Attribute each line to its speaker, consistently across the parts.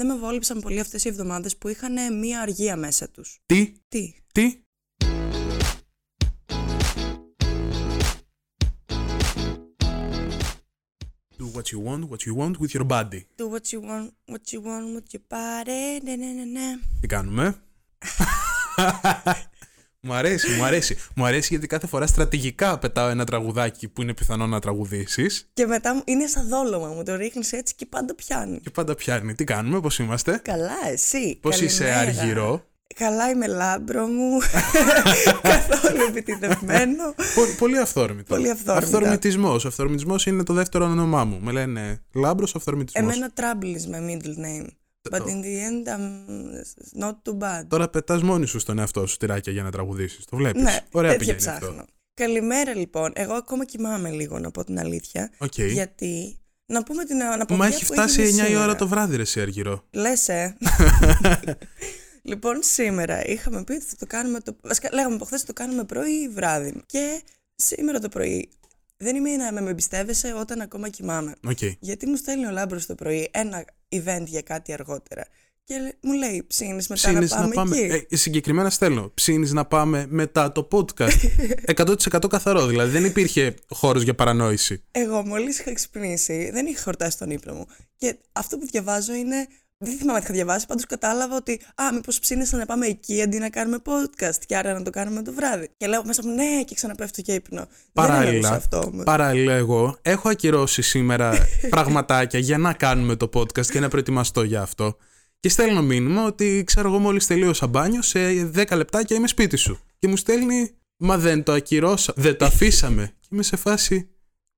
Speaker 1: δεν με βόλεψαν πολύ αυτές οι εβδομάδες που είχαν μία αργία μέσα τους.
Speaker 2: Τι,
Speaker 1: Τι,
Speaker 2: τι; Do what you want, what you want with your body.
Speaker 1: do what you want, what you want with your body, ναι, ναι, ναι, ναι.
Speaker 2: Τι κάνουμε; μου αρέσει, μου αρέσει. Μου αρέσει γιατί κάθε φορά στρατηγικά πετάω ένα τραγουδάκι που είναι πιθανό να τραγουδήσεις
Speaker 1: Και μετά μου- είναι σαν δόλωμα, μου το ρίχνεις έτσι και πάντα πιάνει.
Speaker 2: και πάντα πιάνει. Τι κάνουμε, πώς είμαστε;
Speaker 1: Καλά, εσύ.
Speaker 2: Πώς είσαι
Speaker 1: καλημέρα.
Speaker 2: αργυρό.
Speaker 1: Καλά είμαι λάμπρο μου. Καθόλου επιτυχημένο.
Speaker 2: Πο- πολύ αυθόρμητο.
Speaker 1: Πολύ αυθόρμητα.
Speaker 2: Αυθορμητισμός. Αυθορμητισμός είναι το δεύτερο όνομά μου. Με λένε Λάμπρος Αυθορμητισμός.
Speaker 1: Εμένα Trouble is my middle name. But
Speaker 2: το-
Speaker 1: in the end, I'm not too bad.
Speaker 2: Τώρα πετάς μόνη σου στον εαυτό σου τυράκια για να τραγουδήσεις. Το βλέπεις.
Speaker 1: Ναι,
Speaker 2: Ωραία
Speaker 1: τέτοια
Speaker 2: πηγαίνει
Speaker 1: ψάχνω.
Speaker 2: αυτό.
Speaker 1: Καλημέρα λοιπόν. Εγώ ακόμα κοιμάμαι λίγο, να πω την αλήθεια.
Speaker 2: Οκ.
Speaker 1: Γιατί, να πούμε την αναποδιά
Speaker 2: Μα έχει
Speaker 1: που
Speaker 2: φτάσει
Speaker 1: έγινε
Speaker 2: 9 η ώρα
Speaker 1: σήμερα.
Speaker 2: το βράδυ ρε εσύ Αργυρό.
Speaker 1: Λες, ε. λοιπόν, σήμερα είχαμε πει ότι θα το κάνουμε το... Βασικά, λέγαμε από χθες το κάνουμε πρωί ή βράδυ. Και σήμερα το πρωί δεν είμαι να με εμπιστεύεσαι όταν ακόμα κοιμάμαι.
Speaker 2: Οκ.
Speaker 1: Γιατί μου στέλνει ο Λάμπρος το πρωί ένα event για κάτι αργότερα. Και λέ- μου λέει, ψήνεις μετά
Speaker 2: Ψήνεις
Speaker 1: να πάμε, εκεί;
Speaker 2: Ε, συγκεκριμένα στέλνω. Ψήνεις να πάμε μετά το podcast; 100% καθαρό. Δηλαδή δεν υπήρχε χώρος για παρανόηση.
Speaker 1: Εγώ μόλις είχα ξυπνήσει, δεν είχα χορτάσει τον ύπνο μου. Και αυτό που διαβάζω είναι. Δεν θυμάμαι τι είχα διαβάσει, πάντως κατάλαβα ότι Α, μήπως ψήνεσαι να πάμε εκεί αντί να κάνουμε podcast και άρα να το κάνουμε το βράδυ. Και λέω μέσα μου, ναι, και ξαναπέφτω και ύπνο. Δεν εννοούσα
Speaker 2: Παράλληλα,
Speaker 1: αυτό όμως.
Speaker 2: παράλληλα εγώ έχω ακυρώσει σήμερα πραγματάκια για να κάνουμε το podcast και να προετοιμαστώ για αυτό. Και στέλνω μήνυμα ότι ξέρω εγώ μόλις τελείωσα μπάνιο σε 10 λεπτάκια είμαι σπίτι σου. Και μου στέλνει μα δεν το ακυρώσα, δεν το αφήσαμε. Και είμαι σε φάση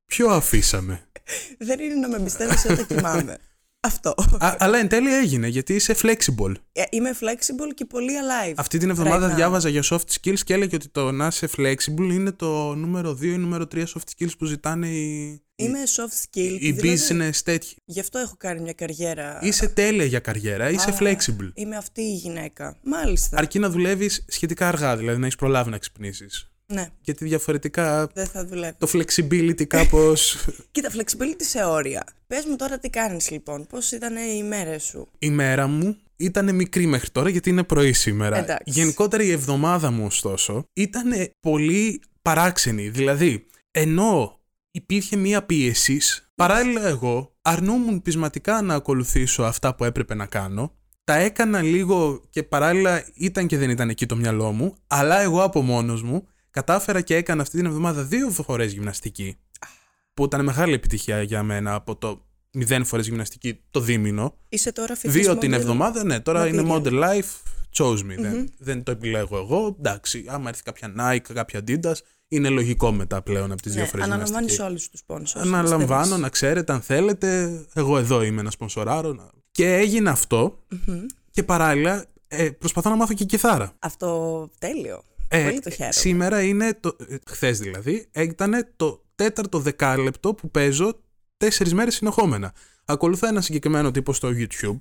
Speaker 2: ποιο αφήσαμε;
Speaker 1: Δεν είναι να με εμπιστεύεσαι όταν κοιμάμαι. Αυτό.
Speaker 2: Α, αλλά εν τέλει έγινε γιατί είσαι flexible.
Speaker 1: Ε, Είμαι flexible και πολύ alive.
Speaker 2: Αυτή την εβδομάδα
Speaker 1: Right now.
Speaker 2: διάβαζα για soft skills και έλεγε ότι το να είσαι flexible είναι το νούμερο 2 ή νούμερο 3 soft skills που ζητάνε οι,
Speaker 1: Είμαι soft skill.
Speaker 2: οι
Speaker 1: δηλαδή,
Speaker 2: business τέτοιοι.
Speaker 1: Γι' αυτό έχω κάνει μια καριέρα.
Speaker 2: Είσαι τέλεια για καριέρα, είσαι
Speaker 1: Α,
Speaker 2: flexible.
Speaker 1: Είμαι αυτή η γυναίκα. Μάλιστα.
Speaker 2: Αρκεί να δουλεύεις σχετικά αργά, δηλαδή να έχεις προλάβει να ξυπνήσεις.
Speaker 1: Ναι,
Speaker 2: Γιατί διαφορετικά
Speaker 1: δεν θα δουλεύει.
Speaker 2: το flexibility κάπως.
Speaker 1: Κοίτα, flexibility σε όρια. Πες μου τώρα τι κάνεις λοιπόν, πώς ήταν οι μέρες σου;
Speaker 2: η μέρα μου ήταν μικρή μέχρι τώρα γιατί είναι πρωί σήμερα.
Speaker 1: Εντάξει.
Speaker 2: Γενικότερα η εβδομάδα μου, ωστόσο, ήταν πολύ παράξενη. Δηλαδή, ενώ υπήρχε μία πίεση, παράλληλα εγώ αρνούμουν πεισματικά να ακολουθήσω αυτά που έπρεπε να κάνω. Τα έκανα λίγο και παράλληλα ήταν και δεν ήταν εκεί το μυαλό μου, αλλά εγώ από μόνος μου κατάφερα και έκανα αυτή την εβδομάδα δύο φορές γυμναστική, που ήταν μεγάλη επιτυχία για μένα από το μηδέν φορές γυμναστική το δίμηνο.
Speaker 1: Είσαι τώρα φοιτητή.
Speaker 2: Δύο την εβδομάδα, ναι. Τώρα είναι
Speaker 1: Material.
Speaker 2: model life, chose me. Δεν, δεν το επιλέγω εγώ. Εντάξει, άμα έρθει κάποια Nike, κάποια Adidas, είναι λογικό μετά πλέον από τις δύο
Speaker 1: Ναι,
Speaker 2: φορές
Speaker 1: αναλαμβάνεις όλους τους πόνου.
Speaker 2: Αναλαμβάνω, να ξέρετε, αν θέλετε, εγώ εδώ είμαι να σπονσοράρω. να- Και έγινε αυτό και παράλληλα ε, προσπαθώ να μάθω και κιθάρα.
Speaker 1: Αυτό τέλειο.
Speaker 2: Ε,
Speaker 1: Πολύ το χαίρομαι.
Speaker 2: Σήμερα είναι, το, ε, χθες δηλαδή, ήταν το τέταρτο δεκάλεπτο που παίζω τέσσερις μέρες συνεχόμενα. Ακολουθώ ένα συγκεκριμένο τύπο στο YouTube,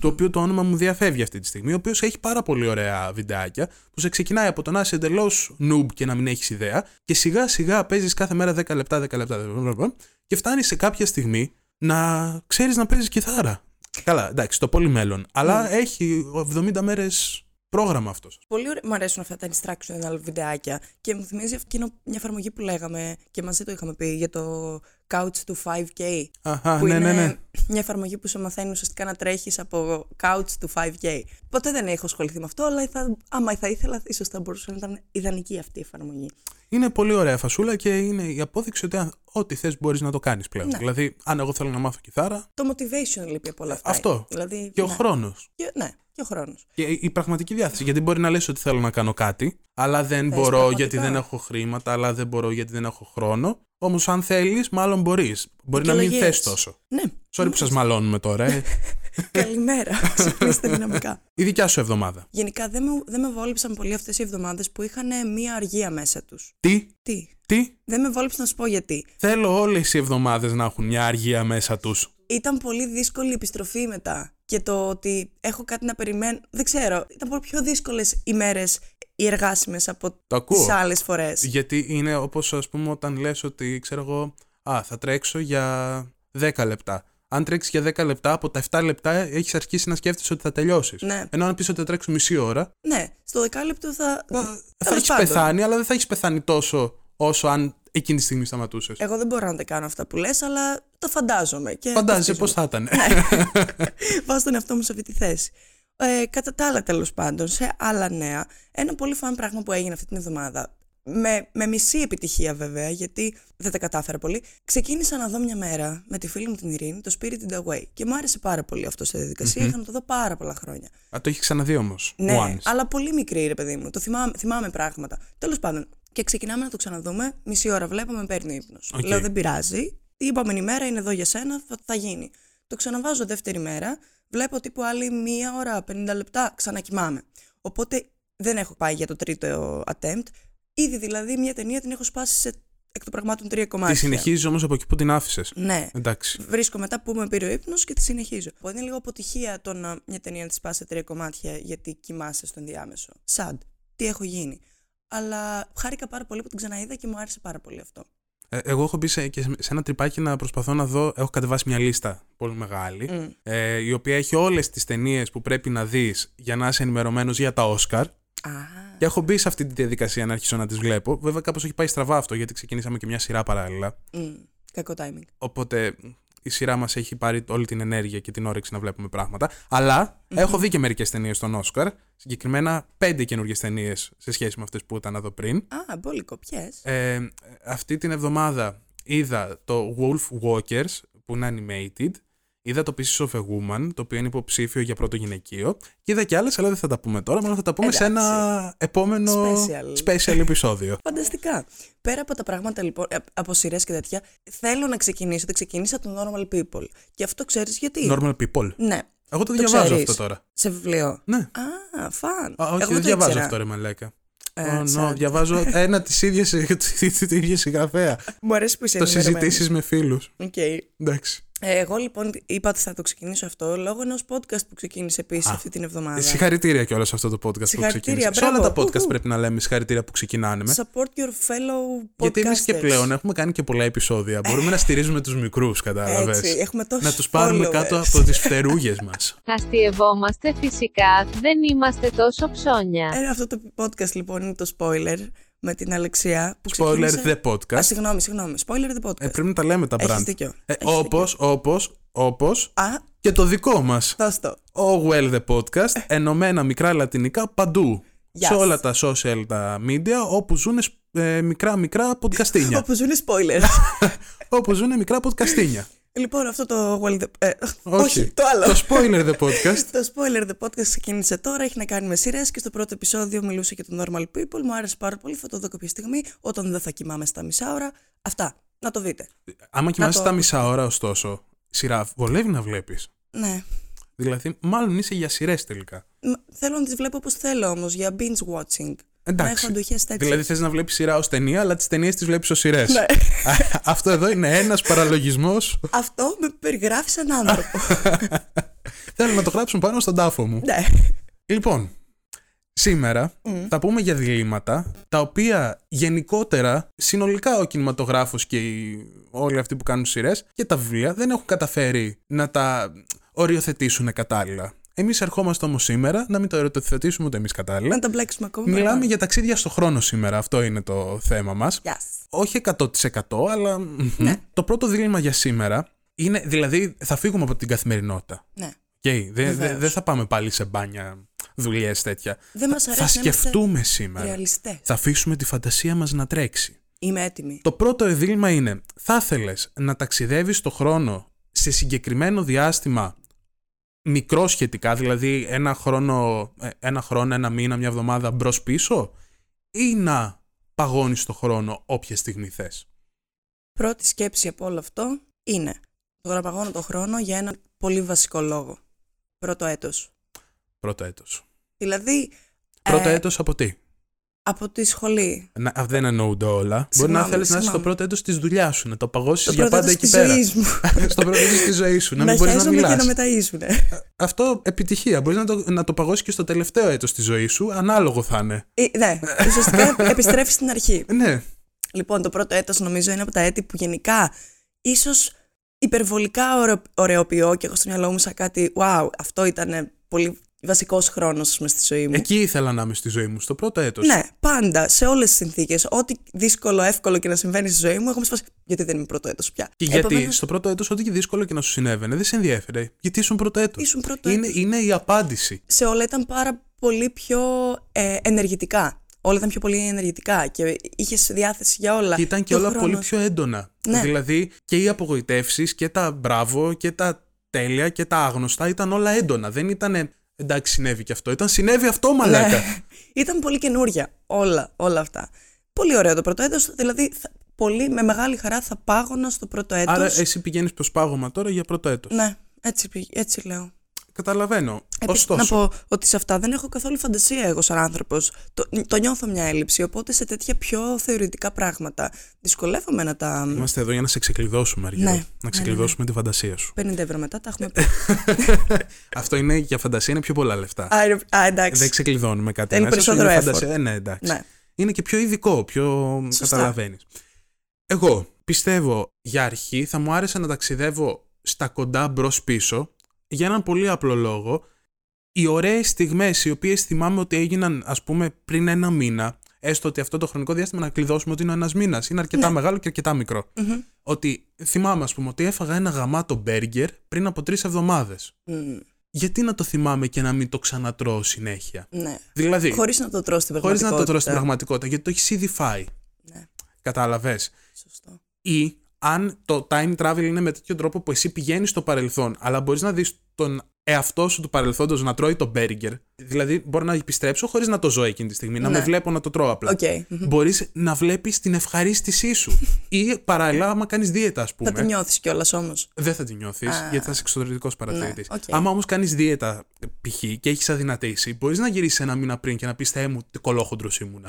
Speaker 2: το οποίο το όνομα μου διαφεύγει αυτή τη στιγμή, ο οποίος έχει πάρα πολύ ωραία βιντεάκια που σε ξεκινάει από το να είσαι εντελώς noob και να μην έχεις ιδέα και σιγά σιγά παίζεις κάθε μέρα 10 λεπτά, 10 λεπτά, 10 λεπτά και φτάνεις σε κάποια στιγμή να ξέρεις να παίζεις κιθάρα. Καλά, εντάξει, το πολύ μέλλον. Αλλά έχει 70 μέρες πρόγραμμα αυτός.
Speaker 1: Πολύ ωραία. Μου αρέσουν αυτά τα instructional βιντεάκια και μου θυμίζει εκείνο μια εφαρμογή που λέγαμε και μαζί το είχαμε πει για το couch to 5K.
Speaker 2: Αχα,
Speaker 1: που
Speaker 2: ναι,
Speaker 1: είναι
Speaker 2: ναι, ναι.
Speaker 1: μια εφαρμογή που σε μαθαίνει ουσιαστικά να τρέχεις από couch to 5K. Ποτέ δεν έχω ασχοληθεί με αυτό, αλλά θα, άμα θα ήθελα, ίσως θα μπορούσε να ήταν ιδανική αυτή η εφαρμογή.
Speaker 2: Είναι πολύ ωραία φασούλα και είναι η απόδειξη ότι αν- ό,τι θες μπορείς να το κάνεις πλέον.
Speaker 1: Ναι.
Speaker 2: Δηλαδή, αν εγώ θέλω να μάθω κιθάρα,
Speaker 1: Το motivation λείπει από όλα αυτά.
Speaker 2: αυτό.
Speaker 1: Δηλαδή,
Speaker 2: Και ο
Speaker 1: ναι.
Speaker 2: χρόνος.
Speaker 1: Και, ναι, και ο χρόνος.
Speaker 2: Και η πραγματική διάθεση. Γιατί μπορεί να λες ότι θέλω να κάνω κάτι, αλλά δεν
Speaker 1: Θες
Speaker 2: μπορώ
Speaker 1: πραγματικά.
Speaker 2: γιατί δεν έχω χρήματα, αλλά δεν μπορώ γιατί δεν έχω χρόνο. Όμως αν θέλεις, μάλλον μπορείς. Μπορεί να μην
Speaker 1: Δικαιολογίες.
Speaker 2: θες τόσο.
Speaker 1: Ναι.
Speaker 2: Sorry που σας μαλώνουμε τώρα. Ε.
Speaker 1: Καλημέρα. Ξυπνήστε δυναμικά.
Speaker 2: η δικιά σου εβδομάδα.
Speaker 1: Γενικά δεν με, δεν με βόλεψαν πολύ αυτές οι εβδομάδες που είχαν μία αργία μέσα τους.
Speaker 2: Τι,
Speaker 1: Τι;
Speaker 2: τι,
Speaker 1: Δεν με βόλεψε να σου πω γιατί.
Speaker 2: θέλω όλες οι εβδομάδες να έχουν μια αργία μέσα τους.
Speaker 1: Ήταν πολύ δύσκολη η επιστροφή μετά. Και το ότι έχω κάτι να περιμένω. Δεν ξέρω. Ήταν πολύ πιο δύσκολες οι μέρε οι εργάσιμες από
Speaker 2: Το ακούω.
Speaker 1: τις άλλες φορές.
Speaker 2: Γιατί είναι όπως ας πούμε όταν λες ότι ξέρω εγώ α, θα τρέξω για 10 λεπτά. Αν τρέξεις για 10 λεπτά, από τα 7 λεπτά έχεις αρχίσει να σκέφτεσαι ότι θα τελειώσεις.
Speaker 1: Ναι.
Speaker 2: Ενώ αν πεις ότι θα τρέξω μισή ώρα,
Speaker 1: Ναι, στο δεκάλεπτο θα.
Speaker 2: θα
Speaker 1: Τέλος
Speaker 2: έχεις
Speaker 1: πάντων.
Speaker 2: πεθάνει, αλλά δεν θα έχεις πεθάνει τόσο όσο αν εκείνη τη στιγμή σταματούσες.
Speaker 1: Εγώ δεν μπορώ να τα κάνω αυτά που λες, αλλά το φαντάζομαι. Και
Speaker 2: Φαντάζεσαι
Speaker 1: το
Speaker 2: πώς θα ήταν.
Speaker 1: Βάζω τον εαυτό μου σε αυτή τη θέση. Ε, κατά τα άλλα, τέλος πάντων, σε άλλα νέα, ένα πολύ φαν πράγμα που έγινε αυτή την εβδομάδα. Με, με μισή επιτυχία βέβαια, γιατί δεν τα κατάφερα πολύ. Ξεκίνησα να δω μια μέρα με τη φίλη μου την Ειρήνη το Spirit Away. Και μου άρεσε πάρα πολύ αυτό στη διαδικασία. Είχα να το δω πάρα πολλά χρόνια.
Speaker 2: Α, το έχει ξαναδεί όμως.
Speaker 1: Ναι,
Speaker 2: Once.
Speaker 1: αλλά πολύ μικρή ρε παιδί μου. Το θυμάμαι, θυμάμαι πράγματα. Τέλος πάντων, και ξεκινάμε να το ξαναδούμε. Μισή ώρα βλέπαμε, παίρνει ύπνος.
Speaker 2: Οκ.
Speaker 1: Λέω δεν πειράζει. Η επόμενη μέρα είναι εδώ για σένα, θα, θα γίνει. Το ξαναβάζω δεύτερη μέρα. Βλέπω τύπου άλλη μία ώρα, 50 λεπτά, ξανακοιμάμαι. Οπότε δεν έχω πάει για το τρίτο attempt. Ήδη δηλαδή μια ταινία την έχω σπάσει σε εκ των πραγμάτων τρία κομμάτια.
Speaker 2: Τη συνεχίζεις όμως από εκεί που την άφησες;
Speaker 1: Ναι.
Speaker 2: Εντάξει.
Speaker 1: Βρίσκω μετά που με πήρε ο ύπνος και τη συνεχίζω. Οπότε είναι λίγο αποτυχία το να μια ταινία να τη σπάσει σε τρία κομμάτια γιατί κοιμάσαι στο ενδιάμεσο. Sad. Τι έχω γίνει; Αλλά χάρηκα πάρα πολύ που την ξαναείδα και μου άρεσε πάρα πολύ αυτό.
Speaker 2: Ε, εγώ έχω μπει σε, και σε ένα τρυπάκι να προσπαθώ να δω. Έχω κατεβάσει μια λίστα πολύ μεγάλη.
Speaker 1: Μμ.
Speaker 2: Ε, η οποία έχει όλες τις ταινίες που πρέπει να δεις για να είσαι ενημερωμένος για τα Όσκαρ.
Speaker 1: Α,
Speaker 2: Και έχω μπει σε αυτή τη διαδικασία να αρχίσω να τις βλέπω. Βέβαια, κάπως έχει πάει στραβά αυτό γιατί ξεκινήσαμε και μια σειρά παράλληλα.
Speaker 1: μ, κακό timing.
Speaker 2: Οπότε η σειρά μας έχει πάρει όλη την ενέργεια και την όρεξη να βλέπουμε πράγματα. Αλλά έχω δει και μερικές ταινίες στον Όσκαρ. Συγκεκριμένα πέντε καινούργιες ταινίες σε σχέση με αυτές που ήταν εδώ πριν.
Speaker 1: Α, μπόλικο, ποιε.
Speaker 2: Ε, αυτή την εβδομάδα είδα το Wolf Walkers που είναι animated. Είδα το Pieces of a Woman, το οποίο είναι υποψήφιο για πρώτο γυναικείο. Και είδα και άλλες, αλλά δεν θα τα πούμε τώρα. Μάλλον θα τα πούμε σε ένα επόμενο
Speaker 1: Special.
Speaker 2: special επεισόδιο.
Speaker 1: Φανταστικά. Πέρα από τα πράγματα λοιπόν, ε, από σειρές και τέτοια, θέλω να ξεκινήσω. Δεν ξεκίνησα από το Normal People. Και αυτό ξέρεις γιατί.
Speaker 2: Normal people.
Speaker 1: Ναι.
Speaker 2: Εγώ το,
Speaker 1: Το
Speaker 2: διαβάζω
Speaker 1: ξέρεις.
Speaker 2: αυτό τώρα.
Speaker 1: Σε βιβλίο.
Speaker 2: Ναι.
Speaker 1: Α, φαν.
Speaker 2: Α, όχι,
Speaker 1: Εγώ
Speaker 2: δεν
Speaker 1: το
Speaker 2: διαβάζω
Speaker 1: ήξερα.
Speaker 2: αυτό, ρε Μαλάκα.
Speaker 1: Ε,
Speaker 2: Oh, no,
Speaker 1: σαν.
Speaker 2: διαβάζω ένα της ίδιας συγγραφέα.
Speaker 1: Μου αρέσει που είσαι
Speaker 2: το
Speaker 1: ενημερωμένος.
Speaker 2: συζητήσεις με φίλους.
Speaker 1: Οκ.
Speaker 2: Εντάξει.
Speaker 1: Ε, εγώ λοιπόν είπα ότι θα το ξεκινήσω αυτό λόγω ενός podcast που ξεκίνησε επίσης αυτή την εβδομάδα.
Speaker 2: Συγχαρητήρια κιόλας σε αυτό το podcast που
Speaker 1: Συγχαρητήρια,
Speaker 2: ξεκίνησε. Σε όλα τα
Speaker 1: μπράβο.
Speaker 2: podcast
Speaker 1: Ουχου.
Speaker 2: πρέπει να λέμε συγχαρητήρια που ξεκινάνε με.
Speaker 1: Support your fellow podcasters.
Speaker 2: Γιατί εμείς και πλέον έχουμε κάνει και πολλά επεισόδια. Μπορούμε να στηρίζουμε τους μικρούς, κατάλαβες.
Speaker 1: Έτσι, έχουμε τόσους
Speaker 2: Να τους πάρουμε
Speaker 1: followers.
Speaker 2: κάτω από τις φτερούγες μας.
Speaker 3: Αστειευόμαστε φυσικά, δεν είμαστε τόσο ψώνια.
Speaker 1: Ε, αυτό το podcast λοιπόν είναι το spoiler με την Αλεξία. Που
Speaker 2: Spoiler
Speaker 1: ξεκίνησε-
Speaker 2: the podcast.
Speaker 1: Α, συγγνώμη, συγγνώμη. Spoiler the podcast.
Speaker 2: Ε, πρέπει να τα λέμε τα
Speaker 1: Έχεις
Speaker 2: brand.
Speaker 1: δίκιο.
Speaker 2: Ε,
Speaker 1: Έχεις
Speaker 2: όπως, όπως, όπως
Speaker 1: Α,
Speaker 2: και το δικό μας.
Speaker 1: δώσ' το.
Speaker 2: Ο Well the Podcast, ενωμένα μικρά λατινικά παντού.
Speaker 1: Yes.
Speaker 2: Σε όλα τα social, τα media, όπου ζουν ε, μικρά μικρά podcastίνια.
Speaker 1: Όπου ζουν spoilers.
Speaker 2: όπου ζουν μικρά podcastίνια.
Speaker 1: Λοιπόν, αυτό το. Well, the... ε,
Speaker 2: Όχι.
Speaker 1: όχι, το άλλο.
Speaker 2: Το spoiler the podcast.
Speaker 1: Το spoiler the podcast ξεκίνησε τώρα, έχει να κάνει με σειρές και στο πρώτο επεισόδιο μιλούσε για το normal people. Μου άρεσε πάρα πολύ, θα το δω κάποια στιγμή όταν δεν θα κοιμάμαι στα μισά ώρα. Αυτά. Να το δείτε.
Speaker 2: Άμα κοιμάσαι
Speaker 1: το-
Speaker 2: τα μισά ώρα, ωστόσο, σειρά βολεύει να βλέπεις.
Speaker 1: Ναι.
Speaker 2: Δηλαδή, μάλλον είσαι για σειρές τελικά.
Speaker 1: Μ, Θέλω να τις βλέπω όπως θέλω όμως, για binge watching. Να έχω
Speaker 2: Εντάξει.
Speaker 1: αντοχέ τέτοιε.
Speaker 2: Δηλαδή, θες να βλέπεις σειρά ως ταινία, αλλά τις ταινίες τις βλέπεις ως σειρές.
Speaker 1: Ναι.
Speaker 2: Αυτό εδώ είναι ένας παραλογισμός.
Speaker 1: Αυτό με περιγράφεις σαν άνθρωπο.
Speaker 2: Θέλω να το γράψουν πάνω στον τάφο μου.
Speaker 1: ναι.
Speaker 2: Λοιπόν, σήμερα θα πούμε για διλήμματα τα οποία γενικότερα συνολικά ο κινηματογράφος και οι, όλοι αυτοί που κάνουν σειρές και τα βιβλία δεν έχουν καταφέρει να τα οριοθετήσουν κατάλληλα. Εμείς ερχόμαστε όμως σήμερα να μην το οριοθετήσουμε ούτε εμείς κατάλληλα.
Speaker 1: Να τα μπλέξουμε ακόμα.
Speaker 2: Μιλάμε
Speaker 1: παραπάνω.
Speaker 2: για ταξίδια στο χρόνο σήμερα, αυτό είναι το θέμα μας.
Speaker 1: Yes.
Speaker 2: Όχι 100% αλλά
Speaker 1: Ναι.
Speaker 2: το πρώτο δίλημα για σήμερα είναι, δηλαδή θα φύγουμε από την καθημερινότητα.
Speaker 1: Ναι.
Speaker 2: Okay, δεν
Speaker 1: Βεβαίως.
Speaker 2: δεν θα πάμε πάλι σε μπάνια, δουλειές τέτοια.
Speaker 1: Δεν μας αρέσει
Speaker 2: Θα
Speaker 1: να είμαστε
Speaker 2: σκεφτούμε σήμερα.
Speaker 1: Ρεαλιστές.
Speaker 2: Θα αφήσουμε τη φαντασία μας να τρέξει.
Speaker 1: Είμαι έτοιμη.
Speaker 2: Το πρώτο δίλημα είναι, θα ήθελες να ταξιδεύεις το χρόνο σε συγκεκριμένο διάστημα μικρό σχετικά, δηλαδή ένα χρόνο, ε, ένα χρόνο, ένα μήνα, μια εβδομάδα μπρος πίσω ή να παγώνεις το χρόνο όποια στιγμή θες;
Speaker 1: Πρώτη σκέψη από όλο αυτό είναι το να παγώνω το χρόνο για ένα πολύ βασικό λόγο. Πρώτο έτος.
Speaker 2: Πρώτο έτος.
Speaker 1: Δηλαδή,
Speaker 2: Πρώτο
Speaker 1: ε,
Speaker 2: έτος από τι;
Speaker 1: Από τη σχολή.
Speaker 2: Να, α, δεν εννοούνται όλα. Μπορεί
Speaker 1: Συγγνώμη,
Speaker 2: να θέλεις να είσαι στο
Speaker 1: συγγνώμη.
Speaker 2: πρώτο έτος της δουλειάς σου, να το παγώσεις
Speaker 1: Το
Speaker 2: για
Speaker 1: πρώτο
Speaker 2: πάντα
Speaker 1: έτος
Speaker 2: εκεί
Speaker 1: της
Speaker 2: πέρα.
Speaker 1: ζωής μου.
Speaker 2: στο πρώτο έτος της ζωής σου, να
Speaker 1: να
Speaker 2: μην μπορείς να
Speaker 1: χαίζομαι και
Speaker 2: μιλάς.
Speaker 1: να μεταΐζουνε.
Speaker 2: Αυτό επιτυχία. Μπορείς να το, να το παγώσεις και στο τελευταίο έτος της ζωής σου, ανάλογο θα είναι.
Speaker 1: Ε, ναι, ουσιαστικά επιστρέφεις στην αρχή.
Speaker 2: Ναι.
Speaker 1: Λοιπόν, το πρώτο έτος νομίζω είναι από τα έτη που γενικά ίσως υπερβολικά ωραιο, ωραιοποιώ και έχω στο μυαλό μου σαν κάτι wow, αυτό ήταν πολύ βασικός χρόνος ας πούμε, στη ζωή μου.
Speaker 2: Εκεί ήθελα να είμαι στη ζωή μου, στο πρώτο έτος.
Speaker 1: Ναι, πάντα, σε όλες τις συνθήκες. Ό,τι δύσκολο, εύκολο και να συμβαίνει στη ζωή μου, έχω σπάσει. Γιατί δεν είμαι πρώτο έτος πια.
Speaker 2: Και γιατί
Speaker 1: Επομένως,
Speaker 2: στο πρώτο έτος, ό,τι και δύσκολο και να σου συνέβαινε, δεν σε ενδιαφέρε. Γιατί ήσουν πρώτο έτος.
Speaker 1: Ήσουν πρώτο
Speaker 2: είναι,
Speaker 1: έτος.
Speaker 2: είναι η απάντηση.
Speaker 1: σε όλα ήταν πάρα πολύ πιο ε, ενεργητικά. Όλα ήταν πιο πολύ ενεργητικά και είχες διάθεση για όλα.
Speaker 2: Και ήταν και
Speaker 1: ο
Speaker 2: όλα
Speaker 1: χρόνος.
Speaker 2: πολύ πιο έντονα.
Speaker 1: Ναι.
Speaker 2: Δηλαδή και οι απογοητεύσεις και τα μπράβο και τα τέλεια και τα άγνωστα ήταν όλα έντονα. Δεν ήταν εντάξει, συνέβη και αυτό. Ήταν συνέβη αυτό, μαλάκα.
Speaker 1: Ναι. Ήταν πολύ καινούρια όλα, όλα αυτά. Πολύ ωραίο το πρώτο έτος, δηλαδή θα- πολύ με μεγάλη χαρά θα πάγωνα στο πρώτο έτος.
Speaker 2: Άρα εσύ πηγαίνεις προς πάγωμα τώρα για πρώτο έτος.
Speaker 1: Ναι, έτσι, πη- έτσι λέω.
Speaker 2: Καταλαβαίνω.
Speaker 1: Επίσης,
Speaker 2: Ωστόσο.
Speaker 1: να πω ότι σε αυτά δεν έχω καθόλου φαντασία εγώ σαν άνθρωπος. Το, το νιώθω μια έλλειψη, οπότε σε τέτοια πιο θεωρητικά πράγματα δυσκολεύομαι να τα...
Speaker 2: Είμαστε εδώ για να σε ξεκλειδώσουμε, Αργύρο.
Speaker 1: Ναι,
Speaker 2: να
Speaker 1: ναι,
Speaker 2: ξεκλειδώσουμε τη φαντασία σου.
Speaker 1: 50 ευρώ μετά τα έχουμε πει.
Speaker 2: Αυτό είναι για φαντασία, είναι πιο πολλά λεφτά.
Speaker 1: α, ρε- α, εντάξει.
Speaker 2: Δεν ξεκλειδώνουμε κάτι.
Speaker 1: Είναι
Speaker 2: μέσα,
Speaker 1: περισσότερο
Speaker 2: είναι
Speaker 1: effort.
Speaker 2: φαντασία. Ε, ναι, εντάξει.
Speaker 1: Ναι.
Speaker 2: Είναι και πιο ειδικό, πιο
Speaker 1: Σωστά.
Speaker 2: καταλαβαίνεις. Εγώ πιστεύω για αρχή θα μου άρεσε να ταξιδεύω στα κοντά μπρος πίσω για έναν πολύ απλό λόγο. Οι ωραίες στιγμές οι οποίες θυμάμαι ότι έγιναν, ας πούμε, πριν ένα μήνα, έστω ότι αυτό το χρονικό διάστημα να κλειδώσουμε ότι είναι ένας μήνας, είναι αρκετά
Speaker 1: Ναι.
Speaker 2: μεγάλο και αρκετά μικρό.
Speaker 1: Μμμ.
Speaker 2: Ότι θυμάμαι, ας πούμε, ότι έφαγα ένα γαμάτο μπέργκερ πριν από τρεις εβδομάδες.
Speaker 1: Μμ,
Speaker 2: Γιατί να το θυμάμαι και να μην το ξανατρώω συνέχεια;
Speaker 1: ναι.
Speaker 2: Δηλαδή,
Speaker 1: Χωρίς να το τρως στην
Speaker 2: χωρίς
Speaker 1: πραγματικότητα.
Speaker 2: να το τρώω στην πραγματικότητα, γιατί το έχεις ήδη φάει.
Speaker 1: Ναι,
Speaker 2: Κατάλαβες;
Speaker 1: σωστό.
Speaker 2: Ή αν το time travel είναι με τέτοιο τρόπο που εσύ πηγαίνεις στο παρελθόν, αλλά μπορείς να δεις τον εαυτό σου του παρελθόντος να τρώει το μπέργκερ. Δηλαδή, μπορώ να επιστρέψω χωρίς να το ζω εκείνη τη στιγμή, να
Speaker 1: Ναι.
Speaker 2: με βλέπω να το τρώω απλά.
Speaker 1: Οκ. μμμ.
Speaker 2: Μπορείς να βλέπεις την ευχαρίστησή σου. ή παράλληλα, άμα κάνεις δίαιτα, ας πούμε.
Speaker 1: Θα τη νιώθεις κιόλας όμως.
Speaker 2: Δεν θα τη νιώθεις,
Speaker 1: Α.
Speaker 2: γιατί θα είσαι εξωτερικός παρατηρητής.
Speaker 1: Ναι, οκ.
Speaker 2: Άμα όμως κάνεις δίαιτα π.χ. και έχεις αδυνατήσει, μπορείς να γυρίσεις ένα μήνα πριν και να πεις Θεέ μου, τι κολόχοντρος ήμουνα.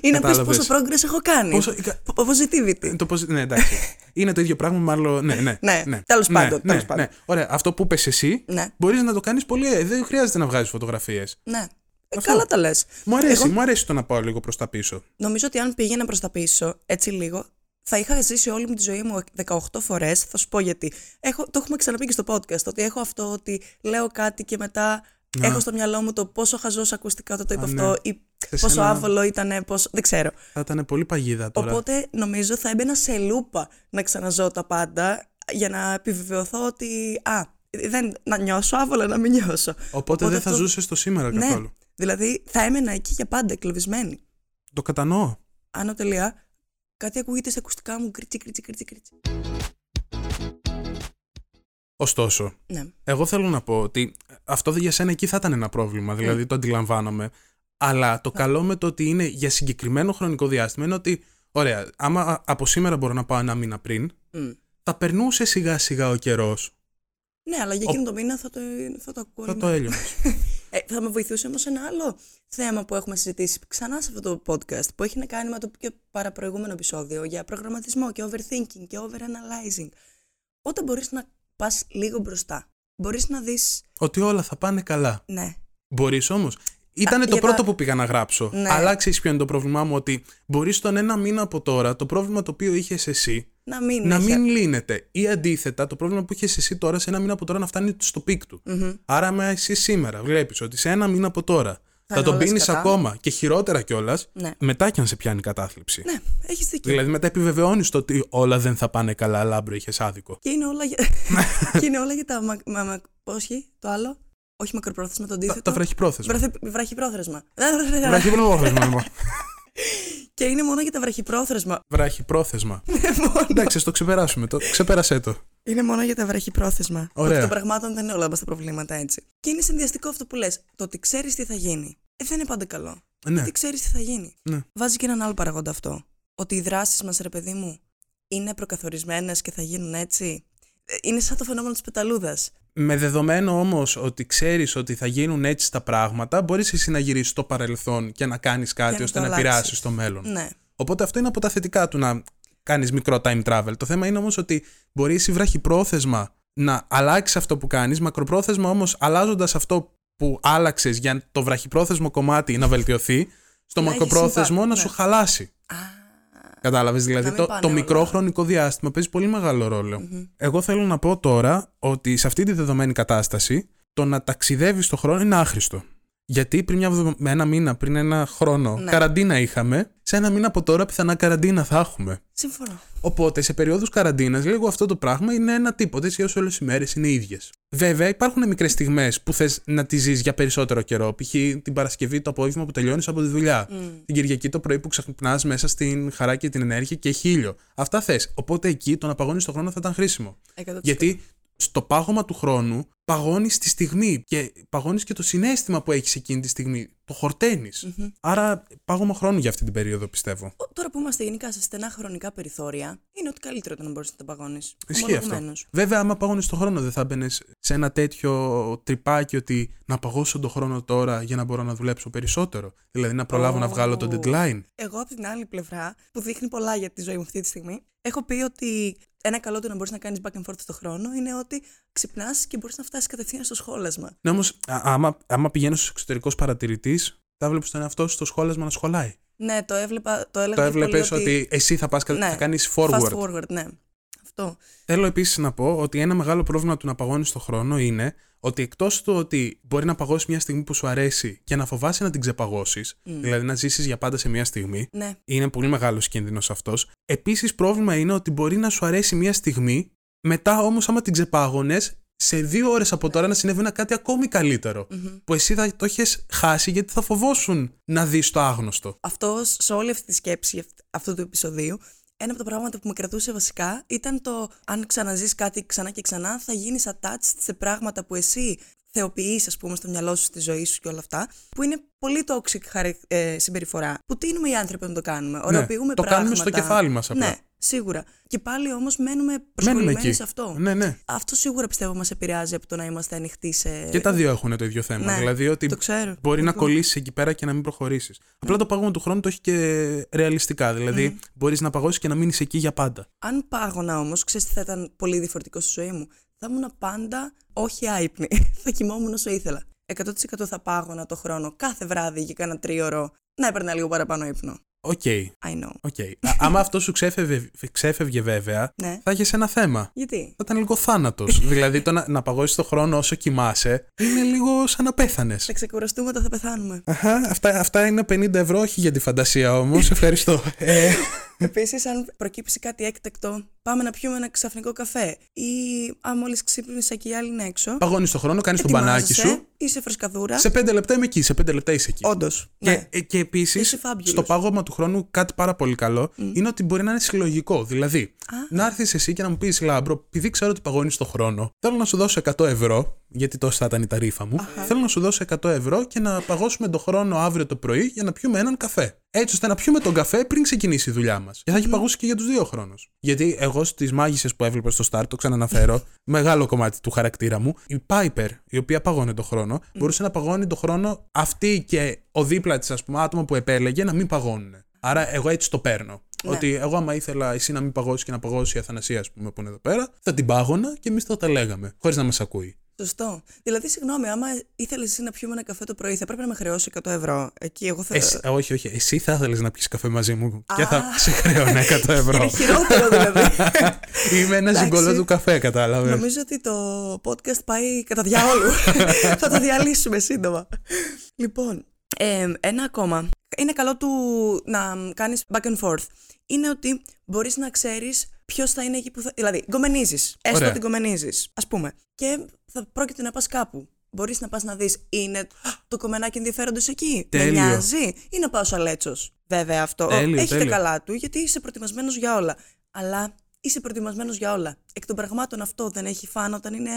Speaker 1: Ή να πεις
Speaker 2: Κατάλαβες.
Speaker 1: πόσο progress έχω κάνει.
Speaker 2: Πόσο-
Speaker 1: Πο- Positivity.
Speaker 2: το πώς- ναι, εντάξει. Είναι το ίδιο πράγμα, μάλλον. Ναι, ναι.
Speaker 1: Ναι, τέλος
Speaker 2: Ναι,
Speaker 1: πάντων,
Speaker 2: ναι,
Speaker 1: τέλος πάντων.
Speaker 2: ναι. Ωραία, αυτό που είπε εσύ,
Speaker 1: Ναι,
Speaker 2: μπορείς να το κάνεις πολύ. ε, Δεν χρειάζεται να βγάζεις φωτογραφίες.
Speaker 1: Ναι. Ε,
Speaker 2: Αυτό.
Speaker 1: καλά τα λες.
Speaker 2: Μου αρέσει,
Speaker 1: Εγώ-
Speaker 2: μου αρέσει το να πάω λίγο προς τα πίσω.
Speaker 1: Νομίζω ότι αν πήγαινα προς τα πίσω, έτσι λίγο, θα είχα ζήσει όλη μου τη ζωή μου 18 φορές. Θα σου πω γιατί. Έχω, το έχουμε ξαναπεί και στο podcast, ότι έχω αυτό ότι λέω κάτι και μετά
Speaker 2: Να.
Speaker 1: έχω στο μυαλό μου το πόσο χαζός ακουστικά όταν το είπα
Speaker 2: Α, ναι.
Speaker 1: αυτό ή
Speaker 2: Θες
Speaker 1: πόσο
Speaker 2: ένα-
Speaker 1: άβολο ήταν, πόσο... δεν ξέρω.
Speaker 2: Θα ήταν πολύ παγίδα τώρα.
Speaker 1: Οπότε νομίζω θα έμπαινα σε λούπα να ξαναζώ τα πάντα για να επιβεβαιωθώ ότι α, δεν, να νιώσω άβολα να μην νιώσω.
Speaker 2: Οπότε, δεν θα
Speaker 1: αυτό-
Speaker 2: ζούσε το σήμερα
Speaker 1: Ναι,
Speaker 2: καθόλου.
Speaker 1: δηλαδή θα έμενα εκεί για πάντα εγκλωβισμένη.
Speaker 2: Το κατανοώ.
Speaker 1: Άνω τελεία, κάτι ακούγεται στα ακουστικά μου, κρίτσι, κρίτσι, κρίτσι, κρίτσι.
Speaker 2: Ωστόσο,
Speaker 1: Ναι.
Speaker 2: εγώ θέλω να πω ότι αυτό για σένα εκεί θα ήταν ένα πρόβλημα, δηλαδή το αντιλαμβάνομαι. Αλλά το καλό με το ότι είναι για συγκεκριμένο χρονικό διάστημα είναι ότι, ωραία, άμα από σήμερα μπορώ να πάω ένα μήνα πριν,
Speaker 1: Μμ.
Speaker 2: θα περνούσε σιγά σιγά ο καιρός.
Speaker 1: Ναι, αλλά για εκείνο το μήνα θα το, θα το ακούω.
Speaker 2: Θα
Speaker 1: όλη
Speaker 2: το
Speaker 1: μέρα.
Speaker 2: έλειωνα.
Speaker 1: Ε, θα με βοηθούσε όμως ένα άλλο θέμα που έχουμε συζητήσει ξανά σε αυτό το podcast που έχει να κάνει με το πιο παραπροηγούμενο επεισόδιο για προγραμματισμό και overthinking και overanalyzing. Όταν μπορείς να πας λίγο μπροστά, μπορείς να δεις.
Speaker 2: ότι όλα θα πάνε καλά.
Speaker 1: Ναι,
Speaker 2: Μπορείς όμως. Ήταν
Speaker 1: Α,
Speaker 2: το
Speaker 1: για
Speaker 2: πρώτο
Speaker 1: τα-
Speaker 2: που πήγα να γράψω.
Speaker 1: Ναι.
Speaker 2: Αλλά ξέρεις ποιο είναι το πρόβλημά μου, ότι μπορεί τον ένα μήνα από τώρα το πρόβλημα το οποίο είχες εσύ
Speaker 1: να μην.
Speaker 2: να
Speaker 1: έχει-
Speaker 2: μην λύνεται. Ή αντίθετα, το πρόβλημα που είχες εσύ τώρα σε ένα μήνα από τώρα να φτάνει στο πικ του.
Speaker 1: Μμμ.
Speaker 2: Άρα, άμα εσύ σήμερα βλέπεις ότι σε ένα μήνα από τώρα θα,
Speaker 1: είναι
Speaker 2: τον
Speaker 1: όλα
Speaker 2: πίνεις
Speaker 1: σκατά.
Speaker 2: ακόμα και χειρότερα κιόλας,
Speaker 1: Ναι.
Speaker 2: μετά κι αν σε πιάνει κατάθλιψη.
Speaker 1: Ναι, έχεις δίκιο.
Speaker 2: Δηλαδή, μετά επιβεβαιώνεις το ότι όλα δεν θα πάνε καλά, λάμπρο, είχες άδικο.
Speaker 1: Και είναι όλα για, και είναι όλα για τα. Μα, μα, μα, πώς έχει, το άλλο. Όχι μακροπρόθεσμα, το
Speaker 2: Τα,
Speaker 1: αντίθετο.
Speaker 2: τα βραχυπρόθεσμα.
Speaker 1: Βραχυ- Βραχυπρόθεσμα.
Speaker 2: Βραχυπρόθεσμα, λοιπόν.
Speaker 1: και είναι μόνο για τα βραχυπρόθεσμα.
Speaker 2: Βραχυπρόθεσμα.
Speaker 1: Μόνο.
Speaker 2: Εντάξει, ας το ξεπεράσουμε. Το, ξεπέρασέ το.
Speaker 1: Είναι μόνο για τα βραχυπρόθεσμα.
Speaker 2: Ωραία.
Speaker 1: Ότι των πραγμάτων δεν είναι όλα μας τα προβλήματα έτσι. Και είναι συνδυαστικό αυτό που λες. Το ότι ξέρεις τι θα γίνει. Ε, δεν είναι πάντα καλό.
Speaker 2: Ναι.
Speaker 1: Γιατί ξέρεις τι θα γίνει.
Speaker 2: Ναι.
Speaker 1: Βάζει και έναν άλλο παραγόντα αυτό. Ότι οι δράσεις μας, ρε παιδί μου, είναι προκαθορισμένες και θα γίνουν έτσι; Ε, Είναι σαν το φαινόμενο της πεταλούδας.
Speaker 2: Με δεδομένο όμως ότι ξέρεις ότι θα γίνουν έτσι τα πράγματα, μπορείς εσύ να γυρίσεις στο παρελθόν και να κάνεις κάτι
Speaker 1: να
Speaker 2: ώστε
Speaker 1: το
Speaker 2: να
Speaker 1: αλλάξεις.
Speaker 2: επηρεάσει το μέλλον.
Speaker 1: Ναι.
Speaker 2: Οπότε αυτό είναι από τα θετικά του να κάνεις μικρό time travel. Το θέμα είναι όμως ότι μπορείς εσύ βραχυπρόθεσμα να αλλάξεις αυτό που κάνεις, μακροπρόθεσμα όμως αλλάζοντας αυτό που άλλαξες για το βραχυπρόθεσμο κομμάτι να βελτιωθεί, στο
Speaker 1: Να
Speaker 2: μακροπρόθεσμο
Speaker 1: έχεις
Speaker 2: να
Speaker 1: impact,
Speaker 2: σου
Speaker 1: ναι.
Speaker 2: χαλάσει.
Speaker 1: Α,
Speaker 2: Κατάλαβες. Δηλαδή
Speaker 1: μην
Speaker 2: το,
Speaker 1: πάνε
Speaker 2: το μικρό
Speaker 1: όλα.
Speaker 2: χρονικό διάστημα παίζει πολύ μεγάλο ρόλο. Εγώ θέλω να πω τώρα ότι σε αυτή τη δεδομένη κατάσταση το να ταξιδεύεις στο χρόνο είναι άχρηστο. Γιατί πριν μια βδο- με ένα μήνα, πριν ένα χρόνο,
Speaker 1: Ναι.
Speaker 2: καραντίνα είχαμε. Σε ένα μήνα από τώρα πιθανά καραντίνα θα έχουμε.
Speaker 1: Συμφωνώ.
Speaker 2: Οπότε σε περίοδου καραντίνας, λίγο αυτό το πράγμα είναι ένα τίποτα, έτσι όσο όλες οι μέρες είναι ίδιες. Βέβαια, υπάρχουν μικρές στιγμές που θες να τη ζεις για περισσότερο καιρό. Π.χ. την Παρασκευή το απόγευμα που τελειώνεις από τη δουλειά. Την Κυριακή το πρωί που ξυπνά μέσα στην χαρά και την ενέργεια και χίλιο. Αυτά θες. Οπότε εκεί το να παγώνει το χρόνο θα ήταν χρήσιμο.
Speaker 1: 100%.
Speaker 2: Γιατί στο πάγωμα του χρόνου παγώνεις τη στιγμή και παγώνεις και το συνέστημα που έχεις εκείνη τη στιγμή. Το χορταίνεις. Άρα, πάγωμα χρόνου για αυτή την περίοδο, πιστεύω.
Speaker 1: Ο- Τώρα που είμαστε γενικά σε στενά χρονικά περιθώρια, είναι ότι καλύτερο το να μπορείς να τα παγώνεις.
Speaker 2: Ισχύει αυτό. Βέβαια, άμα παγώνεις τον χρόνο, δεν θα μπαινε σε ένα τέτοιο τρυπάκι ότι να παγώσω τον χρόνο τώρα για να μπορώ να δουλέψω περισσότερο. Δηλαδή να προλάβω να βγάλω το
Speaker 1: Ω.
Speaker 2: deadline.
Speaker 1: Εγώ από την άλλη πλευρά, που δείχνει πολλά για τη ζωή μου αυτή τη στιγμή, έχω πει ότι ένα καλό του να μπορείς να κάνεις back and forth στο χρόνο είναι ότι ξυπνάς και μπορείς να φτάσεις κατευθείαν στο σχόλασμα.
Speaker 2: Ναι, όμως, άμα, άμα πηγαίνω ω εξωτερικό παρατηρητής, θα βλέπει τον εαυτό σου στο σχόλασμα να σχολάει.
Speaker 1: Ναι, το έβλεπα. Το, έλεγα
Speaker 2: Το
Speaker 1: πολύ
Speaker 2: έβλεπες ότι... εσύ θα, πας,
Speaker 1: Ναι,
Speaker 2: θα κάνεις
Speaker 1: Fast
Speaker 2: forward.
Speaker 1: forward, ναι. Αυτό.
Speaker 2: Θέλω επίσης να πω ότι ένα μεγάλο πρόβλημα του να παγώνεις το χρόνο είναι ότι εκτός του ότι μπορεί να παγώσεις μια στιγμή που σου αρέσει και να φοβάσαι να την ξεπαγώσεις, δηλαδή να ζήσεις για πάντα σε μια στιγμή,
Speaker 1: Ναι.
Speaker 2: είναι πολύ μεγάλος κίνδυνος αυτός. Επίσης, πρόβλημα είναι ότι μπορεί να σου αρέσει μια στιγμή, μετά όμως, άμα την ξεπάγωνες, σε δύο ώρες από τώρα να συνέβη ένα κάτι ακόμη καλύτερο, Που εσύ θα το έχει χάσει γιατί θα φοβόσουν να δεις το άγνωστο.
Speaker 1: Αυτός, σε όλη αυτή τη σκέψη αυτ- αυτού του επεισοδίου, ένα από τα πράγματα που με κρατούσε βασικά ήταν το αν ξαναζείς κάτι ξανά και ξανά, θα γίνεις attached σε πράγματα που εσύ θεοποιείς, ας πούμε, στο μυαλό σου, στη ζωή σου και όλα αυτά, που είναι πολύ toxic χαρι- ε, συμπεριφορά. Που τίνουμε οι άνθρωποι να το κάνουμε. Ωρεοποιούμε
Speaker 2: Ναι, το
Speaker 1: πράγματα.
Speaker 2: κάνουμε στο κεφάλι μας απλά.
Speaker 1: Ναι, σίγουρα. Και πάλι όμως μένουμε προσχολημένοι
Speaker 2: εκεί.
Speaker 1: σε αυτό.
Speaker 2: Ναι, ναι.
Speaker 1: Αυτό σίγουρα πιστεύω μας επηρεάζει από το να είμαστε ανοιχτοί σε...
Speaker 2: Και τα δύο έχουν το ίδιο θέμα.
Speaker 1: Ναι,
Speaker 2: δηλαδή ότι
Speaker 1: το ξέρω.
Speaker 2: μπορεί να
Speaker 1: Λοιπόν.
Speaker 2: κολλήσεις εκεί πέρα και να μην προχωρήσεις. Απλά το πάγωμα του χρόνου το έχει και ρεαλιστικά. Δηλαδή μπορείς να παγώσεις και να μείνεις εκεί για πάντα.
Speaker 1: Αν πάγωνα όμως, ξέρεις τι θα ήταν πολύ διαφορετικό στη ζωή μου; Θα ήμουν πάντα όχι άυπνη. θα κοιμόμουν όσο ήθελα. 100% θα πάγωνα το χρόνο κάθε βράδυ για κάνα τρίωρο να έπαιρνα λίγο παραπάνω ύπνο.
Speaker 2: OK.
Speaker 1: I know.
Speaker 2: OK. Α- Άμα αυτό σου ξέφευγε, ξέφευγε βέβαια,
Speaker 1: Ναι.
Speaker 2: θα είχε ένα θέμα.
Speaker 1: Γιατί;
Speaker 2: Θα ήταν λίγο θάνατος. δηλαδή το να, να παγώσεις το χρόνο όσο κοιμάσαι είναι λίγο σαν να πέθανες.
Speaker 1: Θα ξεκουραστούμε όταν θα πεθάνουμε.
Speaker 2: αυτά, αυτά είναι 50 ευρώ, όχι για τη φαντασία όμως. Ευχαριστώ. ε,
Speaker 1: Επίσης, αν προκύψει κάτι έκτακτο, πάμε να πιούμε ένα ξαφνικό καφέ. Ή αν μόλις ξύπνησε και οι άλλοι είναι έξω.
Speaker 2: παγώνεις το χρόνο, κάνεις το μπανάκι
Speaker 1: ετοιμάζεσαι,
Speaker 2: σου.
Speaker 1: Είσαι φρεσκαδούρα.
Speaker 2: Σε 5 λεπτά είμαι εκεί. Σε 5 λεπτά είσαι εκεί.
Speaker 1: Όντως.
Speaker 2: Και,
Speaker 1: Ναι.
Speaker 2: ε, και επίσης,
Speaker 1: Είσαι fabulous.
Speaker 2: στο πάγωμα του χρόνου, κάτι πάρα πολύ καλό είναι ότι μπορεί να είναι συλλογικό. Δηλαδή, να έρθεις εσύ και να μου πεις Λάμπρο, επειδή ξέρω ότι παγώνεις το χρόνο, θέλω να σου δώσω 100 ευρώ, γιατί τόσο θα ήταν η ταρίφα μου. Θέλω να σου δώσω 100 ευρώ και να παγώσουμε το χρόνο αύριο το πρωί για να πιούμε έναν καφέ. Έτσι ώστε να πιούμε τον καφέ πριν ξεκινήσει η δουλειά μας. Και θα έχει παγώσει και για τους δύο χρόνους. Γιατί εγώ στις μάγισσες που έβλεπα στο Start, το ξαναναφέρω, μεγάλο κομμάτι του χαρακτήρα μου, η Piper, η οποία παγώνει το χρόνο, μπορούσε να παγώνει το χρόνο αυτή και ο δίπλα της, ας πούμε, άτομο που επέλεγε να μην παγώνουν. Άρα εγώ έτσι το παίρνω.
Speaker 1: Ναι.
Speaker 2: Ότι εγώ, άμα ήθελα εσύ να μην παγώσεις και να παγώσει η Αθανασία, ας πούμε, που είναι εδώ πέρα, θα την πάγωνα και εμείς θα τα λέγαμε, χωρίς να μας ακούει.
Speaker 1: Σωστό. Δηλαδή, συγγνώμη, άμα ήθελες εσύ να πιούμε ένα καφέ το πρωί, θα πρέπει να με χρεώσει 100 ευρώ. Εκεί εγώ θα.
Speaker 2: Εσύ, ε, όχι, όχι. Εσύ θα ήθελες να πιεις καφέ μαζί μου και
Speaker 1: Α.
Speaker 2: θα σε χρέωνε 100 ευρώ.
Speaker 1: Είναι χειρότερο δηλαδή.
Speaker 2: Είμαι ένας
Speaker 1: Εντάξει.
Speaker 2: ζυγκολός του καφέ, κατάλαβες.
Speaker 1: Νομίζω ότι το podcast πάει κατά διάολου. θα το διαλύσουμε σύντομα. Λοιπόν, ε, ένα ακόμα. Είναι καλό του να κάνεις back and forth. Είναι ότι μπορείς να ξέρεις ποιος θα είναι εκεί που θα... Δηλαδή, γκομενίζεις. Έστω
Speaker 2: Ωραία.
Speaker 1: ότι γκομενίζεις, ας πούμε. Και θα πρόκειται να πας κάπου. Μπορείς να πας να δεις, είναι το κομμενάκι ενδιαφέροντος εκεί; Με
Speaker 2: Τέλειο.
Speaker 1: νοιάζει; Ή να πάω αλέτσος. Βέβαια αυτό.
Speaker 2: Τέλειο,
Speaker 1: Έχει τα
Speaker 2: τέλειο.
Speaker 1: καλά του, γιατί είσαι προετοιμασμένος για όλα. Αλλά είσαι προετοιμασμένος για όλα. Εκ των πραγμάτων αυτό δεν έχει φαν όταν είναι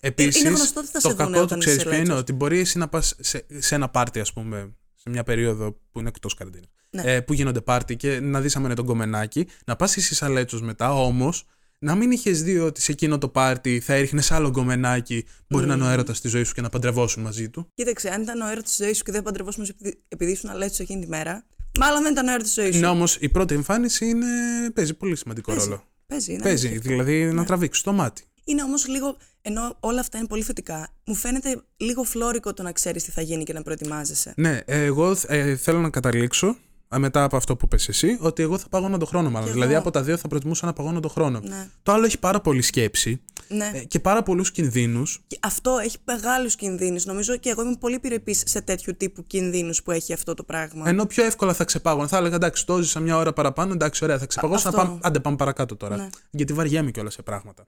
Speaker 2: Επίση,
Speaker 1: είναι γνωστό ότι θα
Speaker 2: το
Speaker 1: σε δούνε
Speaker 2: κακό του
Speaker 1: όταν
Speaker 2: ξέρεις
Speaker 1: είσαι
Speaker 2: ποιο είναι,
Speaker 1: λέτσος.
Speaker 2: ότι μπορεί εσύ να πας σε, σε ένα πάρτι, ας πούμε, σε μια περίοδο που είναι εκτός καραντίνα.
Speaker 1: Ναι.
Speaker 2: Ε, που γίνονται πάρτι και να δεις άμα είναι τον κομμενάκι, να πας εσύ σαν λέτσος μετά, όμως να μην είχες δει ότι σε εκείνο το πάρτι θα έριχνε άλλο γκομενάκι, μπορεί να είναι ο έρωτας στη ζωής σου και να παντρευόσουν μαζί του.
Speaker 1: Κοίταξε, αν ήταν ο έρωτας της ζωής σου και δεν παντρευόσουν επειδή, επειδή ήσουν αλέτσο εκείνη τη μέρα, μάλλον δεν ήταν ο έρωτας της ζωής σου.
Speaker 2: Είναι όμως η πρώτη εμφάνιση είναι, παίζει πολύ σημαντικό
Speaker 1: Παίζει.
Speaker 2: ρόλο.
Speaker 1: Παίζει, είναι
Speaker 2: Παίζει,
Speaker 1: αλήθεια.
Speaker 2: δηλαδή να τραβήξεις το μάτι.
Speaker 1: Είναι όμως λίγο, ενώ όλα αυτά είναι πολύ θετικά, μου φαίνεται λίγο φλόρικο το να ξέρεις τι θα γίνει και να προετοιμάζεσαι.
Speaker 2: Ναι, εγώ ε, θέλω να καταλήξω μετά από αυτό που πες εσύ, ότι εγώ θα παγώνω τον χρόνο μάλλον.
Speaker 1: Κι
Speaker 2: Δηλαδή
Speaker 1: εγώ.
Speaker 2: από τα δύο θα προτιμούσα να παγώνω τον χρόνο.
Speaker 1: Ναι.
Speaker 2: Το άλλο έχει πάρα πολύ σκέψη
Speaker 1: Ναι.
Speaker 2: ε, και πάρα πολλούς κινδύνους.
Speaker 1: Και αυτό έχει μεγάλους κινδύνους. Νομίζω και εγώ είμαι πολύ επιρρεπής σε τέτοιου τύπου κινδύνους που έχει αυτό το πράγμα.
Speaker 2: Ενώ πιο εύκολα θα ξεπάγω. Θα έλεγα εντάξει, το ζήσα μια ώρα παραπάνω, εντάξει, ωραία, θα ξεπαγώσω. Να
Speaker 1: αυτό.
Speaker 2: πάμε, άντε, πάμε παρακάτω τώρα.
Speaker 1: Ναι.
Speaker 2: Γιατί βαριέμαι κιόλας σε πράγματα.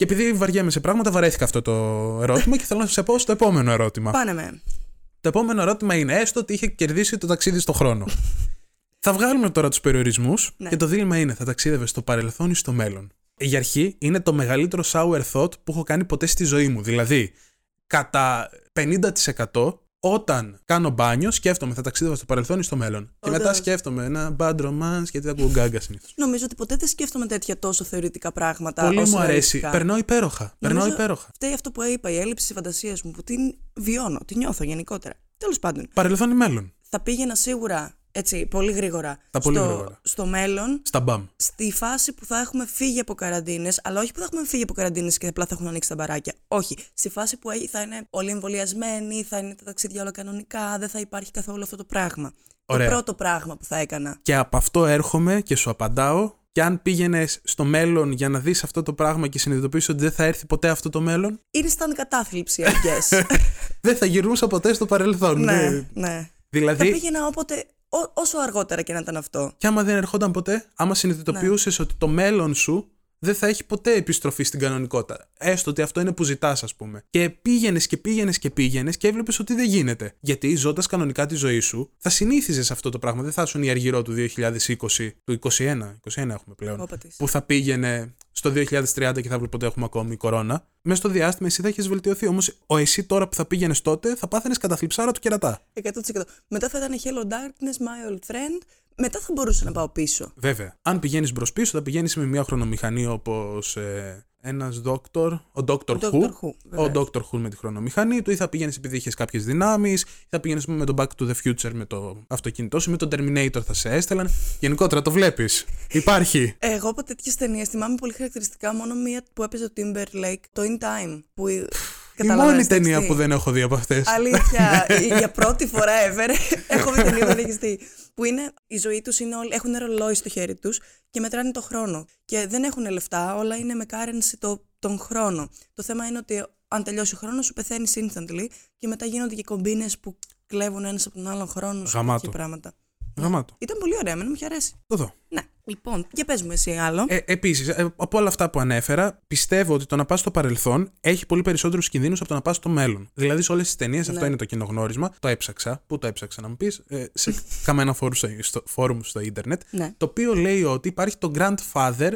Speaker 2: Και επειδή βαριέμαι σε πράγματα, βαρέθηκα αυτό το ερώτημα και θέλω να σε πω στο επόμενο ερώτημα.
Speaker 1: Πάνε με.
Speaker 2: Το επόμενο ερώτημα είναι έστω ότι είχε κερδίσει το ταξίδι στο χρόνο. θα βγάλουμε τώρα τους περιορισμούς
Speaker 1: Ναι.
Speaker 2: και το δίλημα είναι θα ταξίδευε στο παρελθόν ή στο μέλλον; Για αρχή είναι το μεγαλύτερο sour thought που έχω κάνει ποτέ στη ζωή μου. Δηλαδή, κατά 50% όταν κάνω μπάνιο, σκέφτομαι θα ταξίδευα στο παρελθόν ή στο μέλλον. Και
Speaker 1: Όντως.
Speaker 2: μετά σκέφτομαι ένα bad romance γιατί ακούω γκάγκα συνήθως.
Speaker 1: Νομίζω ότι ποτέ δεν σκέφτομαι τέτοια τόσο θεωρητικά πράγματα.
Speaker 2: Πολύ
Speaker 1: όσο
Speaker 2: μου αρέσει.
Speaker 1: ρεαλιστικά.
Speaker 2: Περνώ υπέροχα. Περνώ
Speaker 1: Νομίζω
Speaker 2: υπέροχα.
Speaker 1: Φταίει αυτό που είπα, η έλλειψη φαντασίας μου που την βιώνω, την νιώθω γενικότερα. Τέλος πάντων,
Speaker 2: Παρελθόν ή μέλλον.
Speaker 1: θα πήγαινα σίγουρα έτσι πολύ γρήγορα,
Speaker 2: Τα πολύ
Speaker 1: στο,
Speaker 2: γρήγορα.
Speaker 1: στο μέλλον,
Speaker 2: Στα μπαμ.
Speaker 1: στη φάση που θα έχουμε φύγει από καραντίνες, αλλά όχι που θα έχουμε φύγει από καραντίνες και απλά θα έχουν ανοίξει τα μπαράκια. Όχι. Στη φάση που θα είναι όλοι εμβολιασμένοι, θα είναι τα ταξίδια όλα κανονικά, δεν θα υπάρχει καθόλου αυτό το πράγμα.
Speaker 2: Ωραία.
Speaker 1: Το πρώτο πράγμα που θα έκανα.
Speaker 2: Και από αυτό έρχομαι και σου απαντάω. Και αν πήγαινες στο μέλλον για να δεις αυτό το πράγμα και συνειδητοποιήσεις ότι δεν θα έρθει ποτέ αυτό το μέλλον,
Speaker 1: Είναι σαν κατάθλιψη, I guess.
Speaker 2: δεν θα γυρνούσα ποτέ στο παρελθόν.
Speaker 1: ναι, ναι. Θα
Speaker 2: Δηλαδή,
Speaker 1: πήγαινα όποτε, ό- όσο αργότερα και να ήταν αυτό.
Speaker 2: και άμα δεν ερχόταν ποτέ, άμα συνειδητοποιούσες ότι το μέλλον σου δεν θα έχει ποτέ επιστροφή στην κανονικότητα. Έστω ότι αυτό είναι που ζητάς, ας πούμε. Και πήγαινες και πήγαινες και πήγαινες και έβλεπες ότι δεν γίνεται. Γιατί ζώντας κανονικά τη ζωή σου, θα συνήθιζες αυτό το πράγμα. Δεν θα ήσουν η αργυρό του 2020, του 2021. 21 έχουμε πλέον.
Speaker 1: Όπα της.
Speaker 2: Που θα πήγαινε στο 2030 και θα βλέπει ότι έχουμε ακόμη κορώνα. Μέσα στο διάστημα εσύ θα έχεις βελτιωθεί. Όμως ο εσύ τώρα που θα πήγαινες τότε θα πάθαινες καταθλιψάρα του κερατά.
Speaker 1: 100%. Μετά θα ήταν Hello Darkness, My Old Friend. Μετά θα μπορούσα να πάω πίσω.
Speaker 2: Βέβαια. Αν πηγαίνεις μπρος πίσω, θα πηγαίνεις με μια χρονομηχανή όπως ε, ένας δόκτωρ, ο Dr.
Speaker 1: Ο
Speaker 2: Who.
Speaker 1: Dr. Who,
Speaker 2: Ο
Speaker 1: βεβαίως.
Speaker 2: Dr. Who με τη χρονομηχανή του, ή θα πηγαίνεις επειδή είχες κάποιες δυνάμεις, ή θα πηγαίνεις με τον Back to the Future με το αυτοκίνητό σου, με τον Terminator θα σε έστελαν. Γενικότερα το βλέπεις. Υπάρχει.
Speaker 1: Εγώ από τέτοιες ταινίες θυμάμαι πολύ χαρακτηριστικά μόνο μία που έπαιζε ο Timberlake, το In Time. Που
Speaker 2: Η
Speaker 1: καταλαβαίνεις
Speaker 2: μόνη
Speaker 1: τι
Speaker 2: ταινία
Speaker 1: έχεις
Speaker 2: που
Speaker 1: δει.
Speaker 2: δεν έχω δει από αυτές.
Speaker 1: Αλήθεια, για πρώτη φορά ever έχω δει ταινία που δεν έχεις δει. Που είναι, η ζωή τους είναι όλοι, έχουν ρολόι στο χέρι τους και μετράνε το χρόνο. Και δεν έχουν λεφτά, όλα είναι με currency το, τον χρόνο. Το θέμα είναι ότι αν τελειώσει ο χρόνος σου πεθαίνεις instantly και μετά γίνονται και κομπίνες που κλέβουν ένας από τον άλλον χρόνος σου
Speaker 2: Γαμάτο.
Speaker 1: και πράγματα.
Speaker 2: Γαμάτο.
Speaker 1: Ήταν πολύ ωραία, εμένα μου είχε αρέσει.
Speaker 2: Το δω.
Speaker 1: Ναι, λοιπόν, για πες μου εσύ άλλο.
Speaker 2: Ε, Επίσης, από όλα αυτά που ανέφερα, πιστεύω ότι το να πας στο παρελθόν έχει πολύ περισσότερους κινδύνους από το να πας στο μέλλον. Δηλαδή, σε όλες τις ταινίες, αυτό
Speaker 1: Ναι.
Speaker 2: είναι το κοινό γνώρισμα. Το έψαξα. Πού το έψαξα να μου πεις, ε, σε καμένα φόρουμ στο, στο, φόρουμ στο ίντερνετ.
Speaker 1: Ναι.
Speaker 2: Το οποίο λέει ότι υπάρχει το grandfather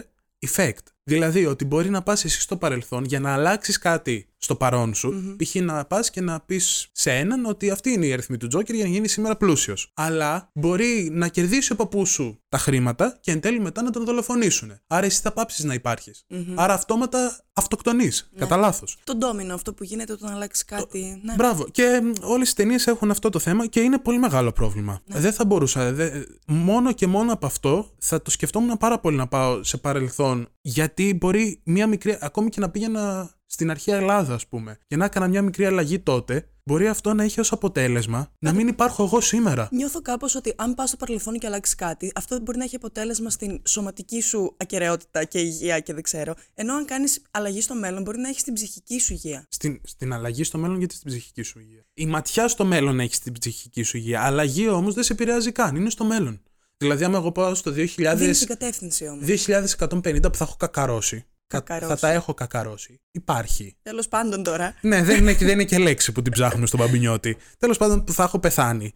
Speaker 2: effect. Δηλαδή ότι μπορεί να πας εσύ στο παρελθόν για να αλλάξεις κάτι στο παρόν σου. Π.χ. να πας και να πεις σε έναν ότι αυτή είναι η αριθμή του Τζόκερ για να γίνει σήμερα πλούσιος. Αλλά μπορεί να κερδίσει ο παππούς σου τα χρήματα και εν τέλει μετά να τον δολοφονήσουν. Άρα εσύ θα πάψεις να υπάρχεις. Άρα αυτόματα αυτοκτονείς. Κατά λάθος.
Speaker 1: Το ντόμινο αυτό που γίνεται όταν αλλάξει κάτι. Ναι.
Speaker 2: Μπράβο. Και όλες οι ταινίες έχουν αυτό το θέμα και είναι πολύ μεγάλο πρόβλημα. Δεν θα μπορούσα. δε- μόνο και μόνο από αυτό θα το σκεφτόμουν πάρα πολύ να πάω σε παρελθόν. Γιατί μπορεί μία μικρή. Ακόμη και να πήγαινα στην αρχαία Ελλάδα, ας πούμε, και να έκανα μια μικρή αλλαγή τότε, μπορεί αυτό να έχει ως αποτέλεσμα να μην υπάρχω εγώ σήμερα.
Speaker 1: Νιώθω κάπως ότι αν πας στο παρελθόν και αλλάξεις κάτι, αυτό μπορεί να έχει αποτέλεσμα στην σωματική σου ακαιρεότητα και υγεία και δεν ξέρω. Ενώ αν κάνεις αλλαγή στο μέλλον, μπορεί να έχεις στην ψυχική σου υγεία.
Speaker 2: Στην, στην αλλαγή στο μέλλον γιατί στην ψυχική σου υγεία. Η ματιά στο μέλλον έχει στην ψυχική σου υγεία. Αλλαγή όμως δεν σε επηρεάζει καν. Είναι στο μέλλον. Δηλαδή, άμα εγώ πάω στο 2000.
Speaker 1: Δίνεις την κατεύθυνση όμως.
Speaker 2: 2150 που θα έχω κακαρώσει. Κα-
Speaker 1: Κακαρώσει.
Speaker 2: Θα τα έχω κακαρώσει. Υπάρχει.
Speaker 1: Τέλος πάντων τώρα.
Speaker 2: ναι, δεν είναι, δεν είναι και λέξη που την ψάχνουμε στον Παμπινιώτη. Τέλος πάντων που θα έχω πεθάνει.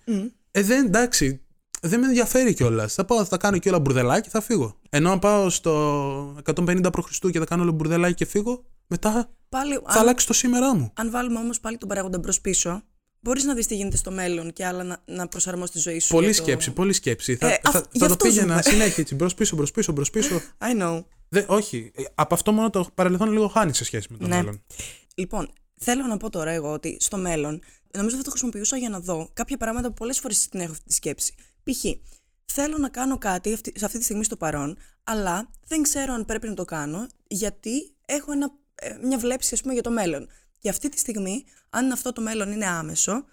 Speaker 2: Ε, δεν εντάξει. Δεν με ενδιαφέρει κιόλας. Θα πάω, θα κάνω και όλα μπουρδελάκι και θα φύγω. Ενώ αν πάω στο 150 π.Χ. και θα κάνω όλο μπουρδελάκι και φύγω, μετά
Speaker 1: Πάλι,
Speaker 2: θα
Speaker 1: αν,
Speaker 2: αλλάξει το σήμερά μου.
Speaker 1: αν βάλουμε όμως πάλι τον παράγοντα μπρος πίσω, μπορείς να δεις τι γίνεται στο μέλλον και άλλα να, να προσαρμόσεις τη ζωή σου.
Speaker 2: Πολύ
Speaker 1: για το-
Speaker 2: σκέψη, πολύ σκέψη. Θα,
Speaker 1: Ε,
Speaker 2: θα,
Speaker 1: αυ- γι'
Speaker 2: θα το
Speaker 1: αυτό
Speaker 2: πήγαινα
Speaker 1: ζούμε.
Speaker 2: συνέχεια έτσι. Μπρος πίσω, μπρος πίσω, μπρος πίσω.
Speaker 1: I know.
Speaker 2: Δε, όχι. Ε, Από αυτό μόνο το παρελθόν λίγο χάνει σε σχέση με το
Speaker 1: Ναι.
Speaker 2: μέλλον.
Speaker 1: Λοιπόν, θέλω να πω τώρα εγώ ότι στο μέλλον, νομίζω θα το χρησιμοποιούσα για να δω κάποια πράγματα που πολλές φορές την έχω αυτή τη σκέψη. Π.χ. Θέλω να κάνω κάτι αυτή- σε αυτή τη στιγμή στο παρόν, αλλά δεν ξέρω αν πρέπει να το κάνω, γιατί έχω ένα, ε, μια βλέψη, ας πούμε, για το μέλλον. Και αυτή τη στιγμή, αν αυτό το μέλλον είναι άμεσο,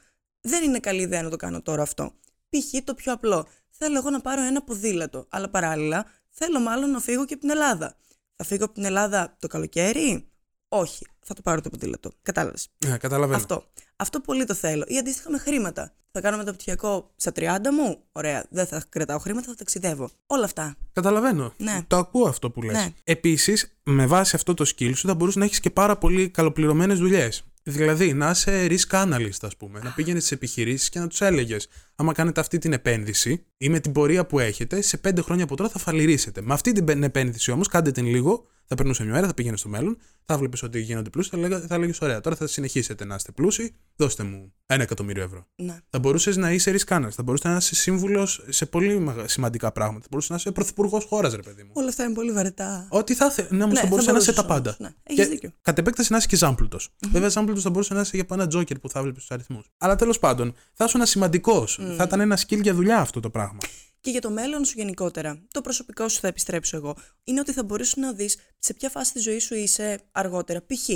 Speaker 1: δεν είναι καλή ιδέα να το κάνω τώρα αυτό. Π.χ. το πιο απλό. θέλω εγώ να πάρω ένα ποδήλατο. Αλλά παράλληλα θέλω μάλλον να φύγω και από την Ελλάδα. Θα φύγω από την Ελλάδα το καλοκαίρι; Όχι, θα το πάρω το ποδήλατο. Κατάλαβες.
Speaker 2: Ναι, καταλαβαίνω.
Speaker 1: Αυτό. Αυτό πολύ το θέλω. Ή αντίστοιχα με χρήματα. Θα κάνω μεταπτυχιακό στα 30 μου. Ωραία. Δεν θα κρατάω χρήματα, θα ταξιδεύω. Όλα αυτά.
Speaker 2: Καταλαβαίνω.
Speaker 1: Ναι.
Speaker 2: Το ακούω αυτό που λες.
Speaker 1: Ναι.
Speaker 2: Επίσης, με βάση αυτό το skill σου, θα μπορούσες να έχεις και πάρα πολύ καλοπληρωμένες δουλειές. Δηλαδή, να είσαι risk analyst, ας πούμε. Να πήγαινες στις επιχειρήσεις και να τους έλεγες: Άμα κάνετε αυτή την επένδυση ή με την πορεία που έχετε, σε πέντε χρόνια από τώρα θα φαλυρίσετε. Με αυτή την επένδυση όμως, κάντε την λίγο, θα περνούσε μια μέρα, θα πήγαινε στο μέλλον, θα βλέπεις ότι γίνονται πλούσιοι, θα, λέγα- θα λέγε: Ωραία, τώρα θα συνεχίσετε να είστε πλούσιοι, δώστε μου ένα εκατομμύριο ευρώ.
Speaker 1: Ναι.
Speaker 2: Θα μπορούσες να είσαι risk analyst, θα μπορούσες να είσαι σύμβουλος σε πολύ μεγα- σημαντικά πράγματα. Θα μπορούσες να είσαι πρωθυπουργός χώρας, ρε παιδί μου.
Speaker 1: Όλα αυτά είναι πολύ βαρετά.
Speaker 2: Ό,τι θα ήθελε. Ναι, όμως
Speaker 1: Ναι,
Speaker 2: θα
Speaker 1: θα
Speaker 2: μπορούσε να είσαι
Speaker 1: μπορούσες
Speaker 2: τα
Speaker 1: όμως,
Speaker 2: πάντα.
Speaker 1: ναι. Έχεις
Speaker 2: Και
Speaker 1: δίκιο.
Speaker 2: Κατ' επέκταση να είσαι και ζάμπλουτος. Βέβαια, ζάμπλουτος θα μπορούσε να είσαι για ένα τζόκερ που θα βλέπεις τους αριθμούς. Αλλά τέλος πάντων, θα ήσουν σημαντικός. Θα ήταν ένα skill για δουλειά αυτό το πράγμα.
Speaker 1: Και για το μέλλον σου γενικότερα, το προσωπικό σου θα επιστρέψω εγώ, είναι ότι θα μπορέσει να δεις σε ποια φάση της ζωής σου είσαι αργότερα. Π.χ.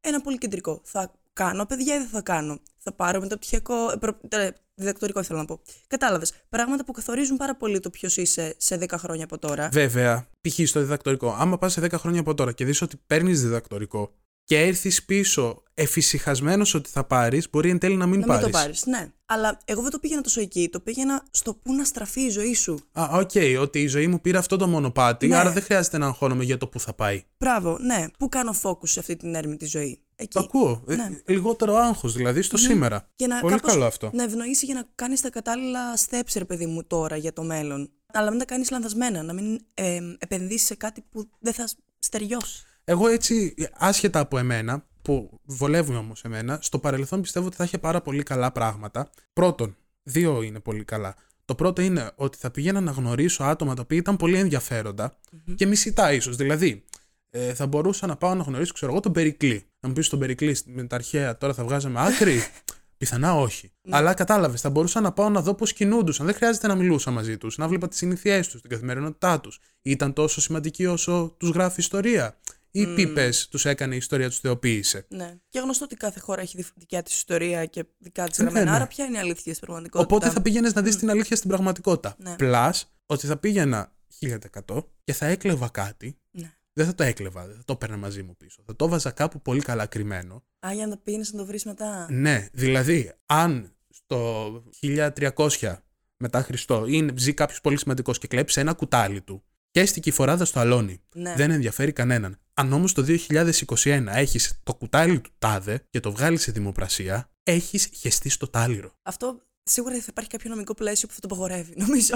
Speaker 1: ένα πολύ κεντρικό. Θα κάνω παιδιά ή δεν θα κάνω. Θα πάρω μεταπτυχιακό. ε, προ- ε, διδακτορικό θέλω να πω. Κατάλαβες. Πράγματα που καθορίζουν πάρα πολύ το ποιος είσαι σε 10 χρόνια από τώρα.
Speaker 2: Βέβαια, π.χ. στο διδακτορικό, άμα πας σε 10 χρόνια από τώρα και δεις ότι παίρνεις διδακτορικό και έρθεις πίσω εφησυχασμένος ότι θα πάρεις, μπορεί εν τέλει να μην
Speaker 1: να μην
Speaker 2: πάρει.
Speaker 1: το πάρεις. Ναι. Αλλά εγώ δεν το πήγαινα τόσο εκεί. Το πήγαινα στο πού να στραφεί η ζωή σου.
Speaker 2: Α, οκ, ότι η ζωή μου πήρε αυτό το μονοπάτι,
Speaker 1: Ναι.
Speaker 2: άρα δεν χρειάζεται να αγχώνομαι για το που θα πάει.
Speaker 1: Μπράβο, ναι. Πού κάνω focus σε αυτή την έρμη τη ζωή. Εκεί.
Speaker 2: Το ακούω. Ε,
Speaker 1: Ναι.
Speaker 2: λιγότερο άγχος, δηλαδή στο σήμερα.
Speaker 1: Και να
Speaker 2: Πολύ
Speaker 1: κάπως
Speaker 2: καλό αυτό.
Speaker 1: Να ευνοήσει για να κάνεις τα κατάλληλα steps, ρε παιδί μου, τώρα για το μέλλον. Αλλά μην τα κάνεις λανθασμένα. Να μην ε, επενδύσεις σε κάτι που δεν θα στεριώσει.
Speaker 2: Εγώ έτσι, άσχετα από εμένα, που βολεύουν όμως εμένα, στο παρελθόν πιστεύω ότι θα είχε πάρα πολύ καλά πράγματα. Πρώτον, δύο είναι πολύ καλά. Το πρώτο είναι ότι θα πηγαίνα να γνωρίσω άτομα τα οποία ήταν πολύ ενδιαφέροντα και μισητά ίσως. Δηλαδή, ε, θα μπορούσα να πάω να γνωρίσω, ξέρω εγώ, τον Περικλή. Να μου πεις τον Περικλή με τα αρχαία τώρα θα βγάζαμε άκρη; Πιθανά όχι. Αλλά κατάλαβες, θα μπορούσα να πάω να δω πώς κινούντουσαν. Δεν χρειάζεται να μιλούσα μαζί τους, να βλέπα τις συνήθειέ τους, την καθημερινότητά τους. Ήταν τόσο σημαντικοί όσο τους γράφει ιστορία. Ή mm. πίπες τους έκανε η ιστορία τους θεοποίησε.
Speaker 1: Ναι. Και γνωστό ότι κάθε χώρα έχει δι- δικιά της ιστορία και δικά της
Speaker 2: Ναι,
Speaker 1: γραμμένα.
Speaker 2: ναι.
Speaker 1: Άρα, ποια είναι η αλήθεια στην πραγματικότητα;
Speaker 2: Οπότε θα πήγαινες να δεις την αλήθεια στην πραγματικότητα.
Speaker 1: Ναι.
Speaker 2: Plus, ότι θα πήγαινα 1000% και θα έκλεβα κάτι.
Speaker 1: Ναι.
Speaker 2: Δεν θα το έκλεβα, δεν θα το έπαιρνα μαζί μου πίσω. Θα το βάζα κάπου πολύ καλά κρυμμένο.
Speaker 1: Α, για να πήγαινες να το βρεις μετά.
Speaker 2: Ναι, δηλαδή, αν στο 1300 μετά Χριστό είναι, ζει κάποιος πολύ σημαντικός και κλέψει ένα κουτάλι του και έστηκε η φοράδα στο αλόνι.
Speaker 1: Ναι.
Speaker 2: Δεν ενδιαφέρει κανέναν. Αν όμως το 2021 έχεις το κουτάλι του τάδε και το βγάλεις σε δημοπρασία, έχεις χεστεί στο τάλιρο.
Speaker 1: Αυτό σίγουρα θα υπάρχει κάποιο νομικό πλαίσιο που θα το απαγορεύει, νομίζω.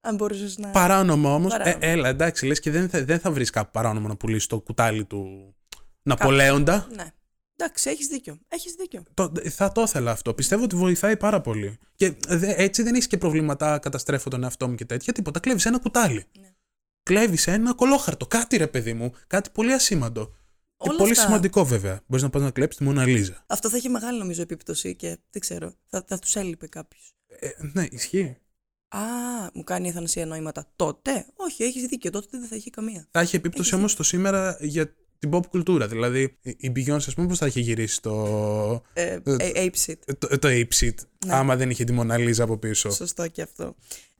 Speaker 1: Αν μπορούσες να.
Speaker 2: Παράνομο όμως. Ε,
Speaker 1: Παράνομο.
Speaker 2: έλα, εντάξει, λες και δεν θα, δεν θα βρεις κάπου παράνομο να πουλήσεις το κουτάλι του Ναπολέοντα.
Speaker 1: Ναι. Εντάξει, έχεις δίκιο. Έχεις δίκιο.
Speaker 2: Το, θα το ήθελα αυτό. Πιστεύω ότι βοηθάει πάρα πολύ. Και δε- έτσι δεν έχεις και προβλήματα, καταστρέφω τον εαυτό μου και τέτοια. Τίποτα. Κλέβεις ένα κουτάλι.
Speaker 1: Ναι.
Speaker 2: Κλέβεις ένα κολόχαρτο. Κάτι ρε παιδί μου. Κάτι πολύ ασήμαντο. Και
Speaker 1: Όλα
Speaker 2: πολύ
Speaker 1: αυτά.
Speaker 2: σημαντικό βέβαια. Μπορείς να πας να κλέψεις τη Μόνα Λίζα.
Speaker 1: Αυτό θα έχει μεγάλη νομίζω επίπτωση και δεν ξέρω. Θα, θα τους έλειπε κάποιος.
Speaker 2: Ε, ναι, ισχύει.
Speaker 1: Α, μου κάνει η Αθανασία νόηματα. Τότε; Όχι, έχεις δίκιο. Τότε δεν θα είχε καμία.
Speaker 2: Θα έχει επίπτωση
Speaker 1: Έχεις
Speaker 2: όμως το σήμερα για την pop κουλτούρα. Δηλαδή η Beyoncé, ας πούμε, πώς θα είχε γυρίσει το,
Speaker 1: Ε, ε, ape shit.
Speaker 2: το, το Ape Seat,
Speaker 1: Ναι.
Speaker 2: άμα δεν είχε τη Μόνα Λίζα από πίσω.
Speaker 1: Σωστό και αυτό.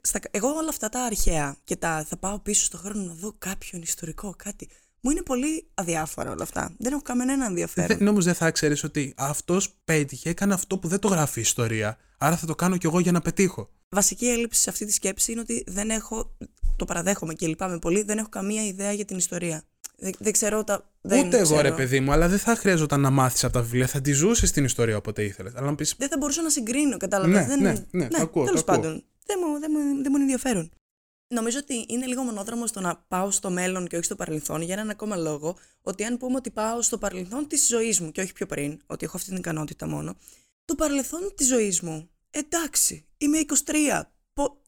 Speaker 1: Στα, εγώ όλα αυτά τα αρχαία και τα θα πάω πίσω στον χρόνο να δω κάποιον ιστορικό, κάτι. Μου είναι πολύ αδιάφορα όλα αυτά. Δεν έχω κανένα ενδιαφέρον.
Speaker 2: Δεν, όμω δεν θα ξέρεις ότι αυτός πέτυχε, έκανε αυτό που δεν το γράφει η ιστορία. Άρα θα το κάνω κι εγώ για να πετύχω.
Speaker 1: Βασική έλλειψη σε αυτή τη σκέψη είναι ότι δεν έχω. Το παραδέχομαι και λυπάμαι πολύ. Δεν έχω καμία ιδέα για την ιστορία. Δεν, δεν ξέρω τα. Δεν
Speaker 2: Ούτε εγώ,
Speaker 1: ξέρω.
Speaker 2: ρε παιδί μου, αλλά δεν θα χρειαζόταν να μάθεις από τα βιβλία. Θα τη ζούσες την ιστορία όποτε ήθελες. Αλλά να πεις.
Speaker 1: Δεν θα μπορούσα να συγκρίνω, κατάλαβα.
Speaker 2: Ναι,
Speaker 1: δεν...
Speaker 2: ναι, ναι, το ακούω,
Speaker 1: τέλος
Speaker 2: το ακούω.
Speaker 1: πάντων. Δεν μου, δεν, μου, δεν μου είναι ενδιαφέρον. Νομίζω ότι είναι λίγο μονόδρομο το να πάω στο μέλλον και όχι στο παρελθόν για έναν ακόμα λόγο. Ότι αν πούμε ότι πάω στο παρελθόν της ζωής μου και όχι πιο πριν, ότι έχω αυτή την ικανότητα μόνο. Το παρελθόν της ζωής μου. Εντάξει, είμαι 23. Πο...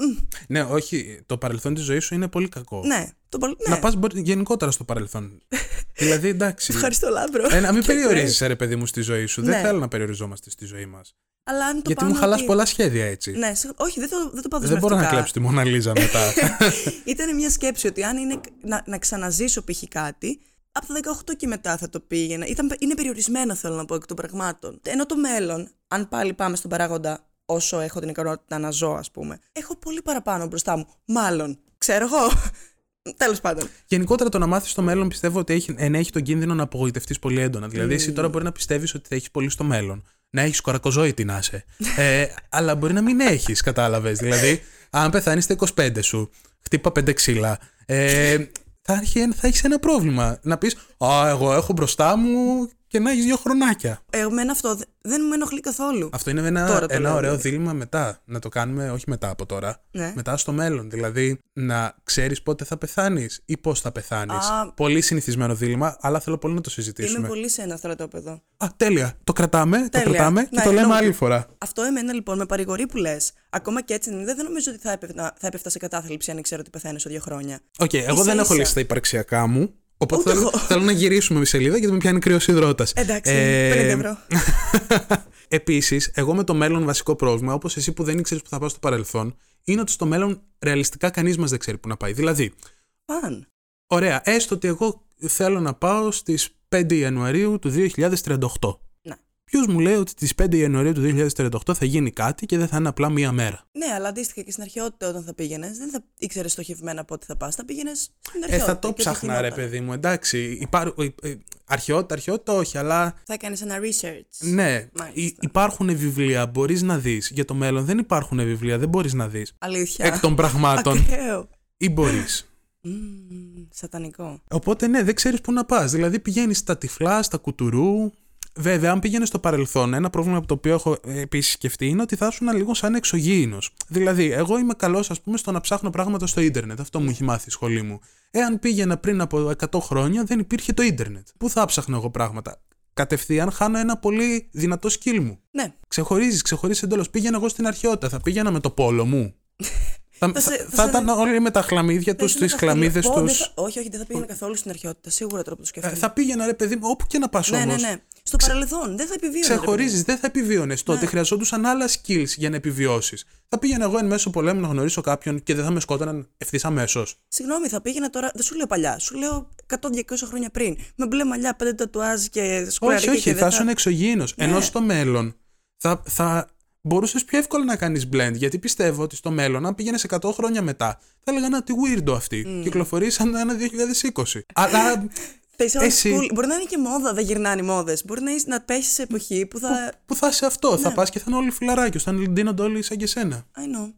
Speaker 1: Μμ,
Speaker 2: Ναι, όχι, το παρελθόν της ζωής σου είναι πολύ κακό.
Speaker 1: Ναι, το παρε... ναι.
Speaker 2: Να πας γενικότερα στο παρελθόν. δηλαδή, εντάξει.
Speaker 1: Ευχαριστώ, Λάμπρο.
Speaker 2: Ε, να μην
Speaker 1: Και
Speaker 2: περιορίζει, ρε παιδί μου, στη ζωή σου.
Speaker 1: Ναι.
Speaker 2: Δεν θέλω να περιοριζόμαστε στη ζωή μας.
Speaker 1: Αλλά αν το
Speaker 2: Γιατί
Speaker 1: πάμε
Speaker 2: μου χαλάς
Speaker 1: ότι-
Speaker 2: πολλά σχέδια έτσι.
Speaker 1: Ναι, συγ- όχι, δεν το, δεν το πάω
Speaker 2: Δεν μπορώ να
Speaker 1: δεσμευτικά.
Speaker 2: κλέψω τη Μόνα Λίζα μετά.
Speaker 1: Ήταν μια σκέψη ότι αν είναι να, να ξαναζήσω π.χ. κάτι, από τα 18 και μετά θα το πήγαινα. Ήταν, είναι περιορισμένο, θέλω να πω, εκ των πραγμάτων. Ενώ το μέλλον, αν πάλι πάμε στον παράγοντα όσο έχω την ικανότητα να ζω, ας πούμε. Έχω πολύ παραπάνω μπροστά μου. Μάλλον. Ξέρω εγώ. Τέλος πάντων.
Speaker 2: Γενικότερα το να μάθεις το μέλλον πιστεύω ότι έχει, ενέχει τον κίνδυνο να απογοητευτείς πολύ έντονα. Δηλαδή, εσύ τώρα μπορεί να πιστεύεις ότι θα έχεις πολύ στο μέλλον. Να έχεις κορακοζόητη να είσαι. ε, αλλά μπορεί να μην έχεις, κατάλαβες. Δηλαδή, αν πεθάνεις στα 25 σου, χτύπα πέντε ξύλα. Ε, θα, έχει, θα έχεις ένα πρόβλημα. Να πεις, Α, εγώ έχω μπροστά μου και να έχεις δύο χρονάκια.
Speaker 1: Εμένα αυτό δε- δεν με ενοχλεί καθόλου.
Speaker 2: Αυτό είναι ένα,
Speaker 1: Τώρα το
Speaker 2: ένα
Speaker 1: λέω,
Speaker 2: ωραίο
Speaker 1: δηλαδή.
Speaker 2: δίλημα μετά. Να το κάνουμε όχι μετά από τώρα.
Speaker 1: Ναι.
Speaker 2: Μετά στο μέλλον. Δηλαδή να ξέρεις πότε θα πεθάνεις ή πώς θα πεθάνεις.
Speaker 1: Α.
Speaker 2: Πολύ συνηθισμένο δίλημα, αλλά θέλω πολύ να το συζητήσουμε.
Speaker 1: Είμαι πολύ σε ένα στρατόπεδο.
Speaker 2: Α, τέλεια. Το κρατάμε, το
Speaker 1: Τέλεια.
Speaker 2: κρατάμε και
Speaker 1: Ναι,
Speaker 2: το λέμε
Speaker 1: νομίζω-
Speaker 2: άλλη φορά.
Speaker 1: Αυτό εμένα λοιπόν με παρηγορεί που λες. Ακόμα και έτσι δεν είναι. Δεν νομίζω ότι θα έπεφτα, θα έπεφτα σε κατάθλιψη αν ήξερα ότι πεθαίνει σε δύο χρόνια.
Speaker 2: Οκ, εγώ
Speaker 1: Ίσα
Speaker 2: δεν έχω
Speaker 1: ίσα.
Speaker 2: λύσει τα υπαρξιακά μου. Οπότε
Speaker 1: Ούτε
Speaker 2: θέλω,
Speaker 1: εγώ.
Speaker 2: θέλω να γυρίσουμε με σελίδα γιατί με πιάνει κρύος ιδρώτας.
Speaker 1: Εντάξει,
Speaker 2: Ε,
Speaker 1: 50 ευρώ.
Speaker 2: Επίσης, εγώ με το μέλλον βασικό πρόβλημα, όπως εσύ που δεν ήξερες που θα πάω στο παρελθόν, είναι ότι στο μέλλον ρεαλιστικά κανείς μας δεν ξέρει που να πάει. Δηλαδή,
Speaker 1: Παν.
Speaker 2: ωραία, έστω ότι εγώ θέλω να πάω στις 5 Ιανουαρίου του 2038.
Speaker 1: Ναι.
Speaker 2: Ποιος μου λέει ότι στι 5 Ιανουαρίου του 2038 θα γίνει κάτι και δεν θα είναι απλά μία μέρα;
Speaker 1: Ναι, αλλά αντίστοιχα και στην αρχαιότητα όταν θα πήγαινες, δεν θα ήξερες στοχευμένα πότε θα πας. Θα πήγαινες στην
Speaker 2: Ε,
Speaker 1: αρχαιότητα.
Speaker 2: θα το
Speaker 1: και ό,τι
Speaker 2: ψάχνα, ρε
Speaker 1: γινόταν.
Speaker 2: παιδί μου, εντάξει. Υπάρ... ε, ε, Αρχαιότητα, αρχαιότητα όχι, αλλά
Speaker 1: Θα έκανες ένα research.
Speaker 2: ναι,
Speaker 1: Μάλιστα.
Speaker 2: υ- υπάρχουν βιβλία, μπορείς να δεις. Για το μέλλον δεν υπάρχουν βιβλία, δεν μπορείς να δεις.
Speaker 1: Αλήθεια.
Speaker 2: Εκ των πραγμάτων.
Speaker 1: Ακραίο.
Speaker 2: ή μπορείς.
Speaker 1: Μμμ, σατανικό.
Speaker 2: Οπότε ναι, δεν ξέρεις πού να πας. Δηλαδή πηγαίνεις στα τυφλά, στα κουτουρού. Βέβαια, αν πήγαινε στο παρελθόν, ένα πρόβλημα από το οποίο έχω επίσης σκεφτεί είναι ότι θα ήσουν λίγο σαν εξωγήινος. Δηλαδή, εγώ είμαι καλός, ας πούμε, στο να ψάχνω πράγματα στο ίντερνετ. Αυτό μου έχει μάθει η σχολή μου. Εάν πήγαινα πριν από 100 χρόνια, δεν υπήρχε το ίντερνετ. Πού θα ψάχνω εγώ πράγματα; Κατευθείαν χάνω ένα πολύ δυνατό σκύλ μου.
Speaker 1: Ναι.
Speaker 2: Ξεχωρίζεις, ξεχωρίζεις εντελώς. Πήγαινα εγώ στην αρχαιότητα. Θα πήγαινα με το πόλο μου. θα,
Speaker 1: Θα
Speaker 2: θα,
Speaker 1: σε-
Speaker 2: θα
Speaker 1: θα σε-
Speaker 2: ήταν όλοι με τα χλαμίδια τους,
Speaker 1: Ήσουν
Speaker 2: τις
Speaker 1: καθόλου-
Speaker 2: χλαμίδες
Speaker 1: Πω,
Speaker 2: τους.
Speaker 1: δεν θα- Όχι, όχι, δεν θα πήγαινα καθόλου στην αρχαιότητα. Σίγουρα τώρα που το
Speaker 2: Ε,
Speaker 1: σκέφτομαι.
Speaker 2: θα πήγαινα ρε παιδί μου, όπου και να πας
Speaker 1: Ναι,
Speaker 2: όμως.
Speaker 1: ναι, ναι. Στο παρελθόν δεν θα επιβίωνε. ρε παιδί.
Speaker 2: Ξεχωρίζεις, δεν θα επιβίωνες. Τότε
Speaker 1: Ναι.
Speaker 2: χρειαζόντουσαν άλλα skills για να επιβιώσεις. Θα πήγαινα εγώ εν μέσω πολέμου να γνωρίσω κάποιον και δεν θα με σκότωναν ευθύς αμέσως.
Speaker 1: Συγγνώμη, θα πήγαινα τώρα. Δεν σου λέω παλιά, σου λέω 100-200 χρόνια πριν. Με μπλε μαλλιά, πέντε τατουάζ και σκουλαρίκια.
Speaker 2: Όχι, όχι,
Speaker 1: και
Speaker 2: θα
Speaker 1: δεν
Speaker 2: ήσουν εξωγήινος.
Speaker 1: Ναι.
Speaker 2: Ενώ στο μέλλον θα, θα μπορούσες πιο εύκολα να κάνεις blend. Γιατί πιστεύω ότι στο μέλλον, αν πήγαινες 100 χρόνια μετά, θα έλεγαν τι weirdo αυτή. Κυκλοφορείς σαν ένα 2020. Αλλά
Speaker 1: Θα είσαι
Speaker 2: Εσύ-
Speaker 1: old school. Μπορεί να είναι και μόδα, δεν γυρνάνε οι μόδες. Μπορεί να, είσαι, να πέσει σε εποχή που θα.
Speaker 2: που θα είσαι αυτό,
Speaker 1: Ναι.
Speaker 2: θα πας και θα είναι όλοι φιλαράκιο, θα ντύνονται όλοι σαν και σένα.
Speaker 1: I know.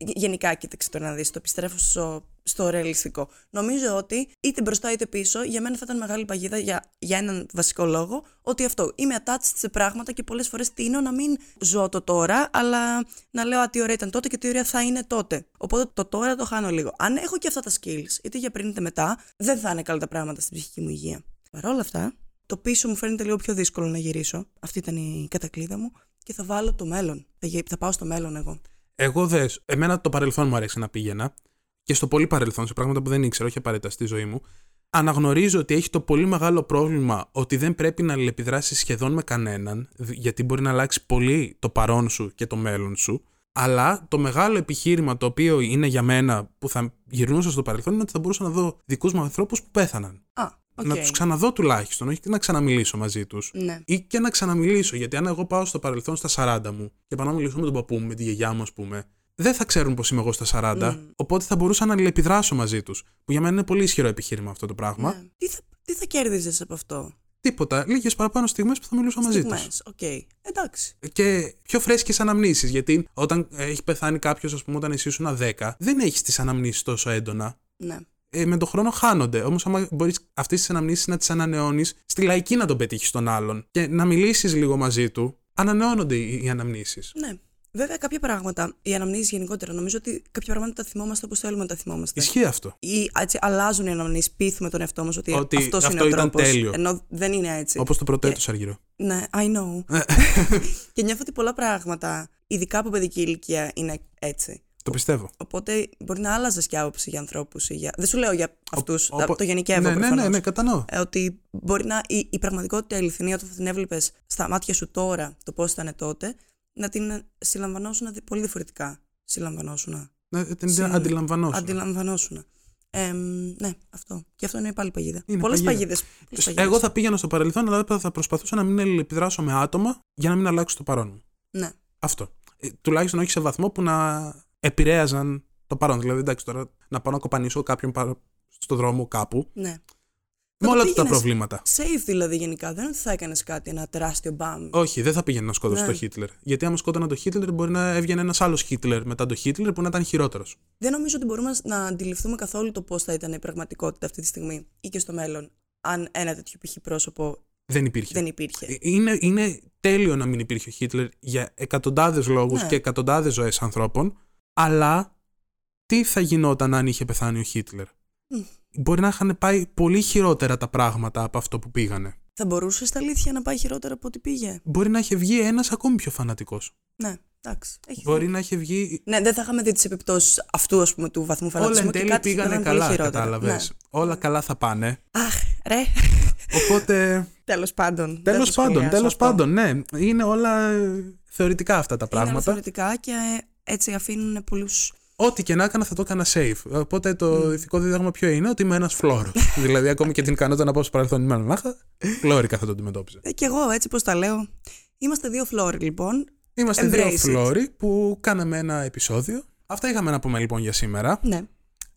Speaker 1: Γε- Γενικά, κοίταξε τώρα να δεις, το επιστρέφω στο, στο ρεαλιστικό. Νομίζω ότι είτε μπροστά είτε πίσω, για μένα θα ήταν μεγάλη παγίδα για, για έναν βασικό λόγο, ότι αυτό. Είμαι attached σε πράγματα και πολλές φορές τείνω να μην ζω το τώρα, αλλά να λέω Α, τι ωραία ήταν τότε και τι ωραία θα είναι τότε. Οπότε το τώρα το χάνω λίγο. Αν έχω και αυτά τα skills, είτε για πριν είτε μετά, δεν θα είναι καλά τα πράγματα στην ψυχική μου υγεία. Παρ' όλα αυτά, το πίσω μου φαίνεται λίγο πιο δύσκολο να γυρίσω. Αυτή ήταν η κατακλείδα μου. Και θα βάλω το μέλλον. Θα, γε- θα πάω στο μέλλον εγώ.
Speaker 2: Εγώ δες. Εμένα το παρελθόν μου αρέσει να πήγαινα και στο πολύ παρελθόν, σε πράγματα που δεν ήξερα, όχι απαραίτητα στη ζωή μου. Αναγνωρίζω ότι έχει το πολύ μεγάλο πρόβλημα ότι δεν πρέπει να αλληλεπιδράσει σχεδόν με κανέναν, δ- γιατί μπορεί να αλλάξει πολύ το παρόν σου και το μέλλον σου. Αλλά το μεγάλο επιχείρημα το οποίο είναι για μένα που θα γυρνούσα στο παρελθόν είναι ότι θα μπορούσα να δω δικούς μου ανθρώπους που πέθαναν.
Speaker 1: Α, οκ.
Speaker 2: Να τους ξαναδώ τουλάχιστον, όχι και να ξαναμιλήσω μαζί τους.
Speaker 1: Ναι.
Speaker 2: Ή και να ξαναμιλήσω, γιατί αν εγώ πάω στο παρελθόν στα 40 μου και πάω να μιλήσω με τον παππού μου, με τη γιαγιά μου, ας πούμε, δεν θα ξέρουν πώς είμαι εγώ στα 40,
Speaker 1: Μμ.
Speaker 2: οπότε θα μπορούσα να αλληλεπιδράσω μαζί τους. Που για μένα είναι πολύ ισχυρό επιχείρημα αυτό το πράγμα.
Speaker 1: Ναι. Τι θα, τι θα κέρδιζες από αυτό;
Speaker 2: Τίποτα. Λίγες παραπάνω στιγμές που θα μιλούσα μαζί τους.
Speaker 1: Στιγμές. Οκ. Εντάξει.
Speaker 2: Και πιο φρέσκες αναμνήσεις, γιατί όταν έχει πεθάνει κάποιος, ας πούμε, όταν εσύ ήσουν 10, δεν έχεις τις αναμνήσεις τόσο έντονα.
Speaker 1: Ναι.
Speaker 2: Ε, με τον χρόνο χάνονται. Όμως, άμα μπορείς αυτές τις αναμνήσεις να τις ανανεώνεις, στη λαϊκή να τον πετύχεις τον άλλον και να μιλήσεις λίγο μαζί του, ανανεώνονται οι, οι αναμνήσεις.
Speaker 1: Ναι. Βέβαια, κάποια πράγματα, οι αναμνήσεις γενικότερα, νομίζω ότι κάποια πράγματα τα θυμόμαστε όπως θέλουμε να τα θυμόμαστε.
Speaker 2: Ισχύει αυτό.
Speaker 1: Ή έτσι αλλάζουν οι αναμνήσεις, πείθουμε τον εαυτό μας ότι,
Speaker 2: Ότι
Speaker 1: αυτός
Speaker 2: αυτό
Speaker 1: είναι ο
Speaker 2: ήταν
Speaker 1: τρόπος,
Speaker 2: τέλειο.
Speaker 1: Ενώ δεν είναι έτσι.
Speaker 2: Όπως το πρωτέτο αργυρό.
Speaker 1: Ναι, I know. και νιώθω ότι πολλά πράγματα, ειδικά από παιδική ηλικία, είναι έτσι.
Speaker 2: Το πιστεύω.
Speaker 1: Οπότε μπορεί να άλλαζες και άποψη για ανθρώπους. Για... Δεν σου λέω για αυτούς.
Speaker 2: Οπο-
Speaker 1: Το γενικεύω.
Speaker 2: Ναι, ναι, ναι,
Speaker 1: προφανώς.
Speaker 2: ναι, κατανοώ.
Speaker 1: Ε, ότι μπορεί να η, η πραγματικότητα η αληθινή όταν θα την έβλεπες στα μάτια σου τώρα το πώς ήταν τότε, να την συλλαμβανώσουν δι- πολύ διαφορετικά. Συλλαμβανώσουν.
Speaker 2: Ναι, την
Speaker 1: Συν-
Speaker 2: αντιλαμβανόσουν.
Speaker 1: Αντιλαμβανώσουν. Ε, ναι, αυτό. Και αυτό είναι πάλι παγίδα.
Speaker 2: Είναι
Speaker 1: Πολλές
Speaker 2: παγίδα.
Speaker 1: παγίδες.
Speaker 2: Εγώ θα πήγαινα στο παρελθόν, αλλά θα προσπαθούσα να μην επιδράσω με άτομα για να μην αλλάξω το παρόν μου.
Speaker 1: Ναι.
Speaker 2: Αυτό. Ε, τουλάχιστον όχι σε βαθμό που να επηρέαζαν το παρόν. Δηλαδή, εντάξει, τώρα να πάω να κοπανίσω κάποιον παρα- στο δρόμο κάπου.
Speaker 1: Ναι.
Speaker 2: Με
Speaker 1: το
Speaker 2: όλα του τα
Speaker 1: πήγαινες-
Speaker 2: προβλήματα.
Speaker 1: Safe δηλαδή γενικά. Δεν είναι ότι θα έκανες κάτι, ένα τεράστιο μπαμ.
Speaker 2: Όχι, δεν θα πήγαινε να σκότωσε
Speaker 1: Ναι.
Speaker 2: τον Χίτλερ. Γιατί άμα σκότωνα τον Χίτλερ, μπορεί να έβγαινε ένας άλλος Χίτλερ μετά τον Χίτλερ που να ήταν χειρότερος.
Speaker 1: Δεν νομίζω ότι μπορούμε να αντιληφθούμε καθόλου το πώς θα ήταν η πραγματικότητα αυτή τη στιγμή ή και στο μέλλον. Αν ένα τέτοιο π.χ. πρόσωπο
Speaker 2: Δεν υπήρχε.
Speaker 1: δεν υπήρχε.
Speaker 2: Ε, Είναι, είναι τέλειο να μην υπήρχε ο Χίτλερ για εκατοντάδες λόγους
Speaker 1: Ναι.
Speaker 2: και εκατοντάδες ζωές ανθρώπων. Αλλά τι θα γινόταν αν είχε πεθάνει ο Χίτλερ;
Speaker 1: Μμ.
Speaker 2: Μπορεί να είχαν πάει πολύ χειρότερα τα πράγματα από αυτό που πήγανε.
Speaker 1: Θα μπορούσες στα αλήθεια να πάει χειρότερα από ό,τι πήγε;
Speaker 2: Μπορεί να είχε βγει ένας ακόμη πιο φανατικός.
Speaker 1: Ναι, εντάξει. Έχει
Speaker 2: Μπορεί
Speaker 1: δίκιο.
Speaker 2: να είχε βγει.
Speaker 1: Ναι, δεν θα είχαμε δει τις επιπτώσεις αυτού ας πούμε, του βαθμού
Speaker 2: Όλα
Speaker 1: φανατισμού
Speaker 2: εν
Speaker 1: και
Speaker 2: τέλει
Speaker 1: κάτι θα
Speaker 2: πήγανε
Speaker 1: ήταν πολύ
Speaker 2: καλά,
Speaker 1: χειρότερο.
Speaker 2: κατάλαβες.
Speaker 1: Ναι.
Speaker 2: Όλα καλά θα πάνε.
Speaker 1: Αχ, ρε.
Speaker 2: Οπότε.
Speaker 1: Τέλος πάντων. δεν
Speaker 2: Τέλος
Speaker 1: το
Speaker 2: πάντων,
Speaker 1: σχολιάσω
Speaker 2: τέλος
Speaker 1: αυτό.
Speaker 2: πάντων, ναι. Είναι όλα ε, θεωρητικά αυτά τα
Speaker 1: Είναι όλα
Speaker 2: πράγματα.
Speaker 1: θεωρητικά και ε, έτσι αφήνουν πολλούς.
Speaker 2: Ό,τι και να έκανα θα το έκανα safe. Οπότε το ηθικό δίδαγμα ποιο είναι, ότι είμαι ένας φλόρος. δηλαδή, ακόμη και την ικανότητα να πάω στο παρελθόν ημέρα να είχα, φλόρικα θα το αντιμετώπιζα.
Speaker 1: Ε, κι εγώ έτσι πώ τα λέω. Είμαστε δύο φλόροι λοιπόν.
Speaker 2: Είμαστε
Speaker 1: Embrace
Speaker 2: δύο
Speaker 1: it.
Speaker 2: φλόροι που κάναμε ένα επεισόδιο. Αυτά είχαμε να πούμε λοιπόν για σήμερα.
Speaker 1: Ναι.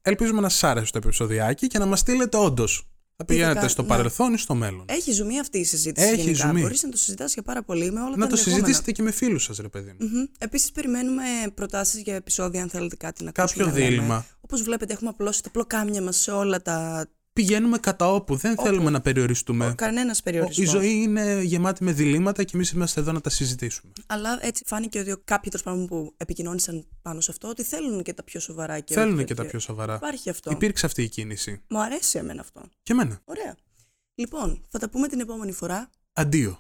Speaker 2: Ελπίζουμε να σας άρεσε το επεισοδιάκι και να μας στείλετε όντως. Θα πηγαίνετε
Speaker 1: Ειδικά,
Speaker 2: στο
Speaker 1: ναι.
Speaker 2: παρελθόν ή στο μέλλον;
Speaker 1: Έχει ζουμί αυτή η συζήτηση.
Speaker 2: Έχει
Speaker 1: γενικά.
Speaker 2: ζουμί.
Speaker 1: Μπορείς να το συζητάς για πάρα πολύ με όλα
Speaker 2: να
Speaker 1: τα
Speaker 2: το
Speaker 1: ενδεχόμενα.
Speaker 2: συζητήσετε και με φίλους σας, ρε παιδί μου.
Speaker 1: Επίσης, περιμένουμε προτάσεις για επεισόδια αν θέλετε κάτι να
Speaker 2: Κάποιο
Speaker 1: ακούσουμε να λέμε.
Speaker 2: δίλημα.
Speaker 1: Όπως βλέπετε, έχουμε απλώσει τα πλοκάμια μας σε όλα τα.
Speaker 2: Πηγαίνουμε κατά όπου. Δεν θέλουμε να περιοριστούμε.
Speaker 1: Κανένας
Speaker 2: Η
Speaker 1: περιορισμός.
Speaker 2: ζωή είναι γεμάτη με διλήμματα και εμείς είμαστε εδώ να τα συζητήσουμε.
Speaker 1: Αλλά έτσι φάνηκε ότι κάποιοι τέλος πάντων που επικοινώνησαν πάνω σε αυτό ότι θέλουν και τα πιο σοβαρά και
Speaker 2: Θέλουν
Speaker 1: όχι
Speaker 2: και τα
Speaker 1: τέτοια.
Speaker 2: πιο σοβαρά.
Speaker 1: Υπάρχει αυτό.
Speaker 2: Υπήρξε αυτή η κίνηση.
Speaker 1: Μου αρέσει εμένα αυτό.
Speaker 2: Και εμένα.
Speaker 1: Ωραία. Λοιπόν, θα τα πούμε την επόμενη φορά.
Speaker 2: Αντίο.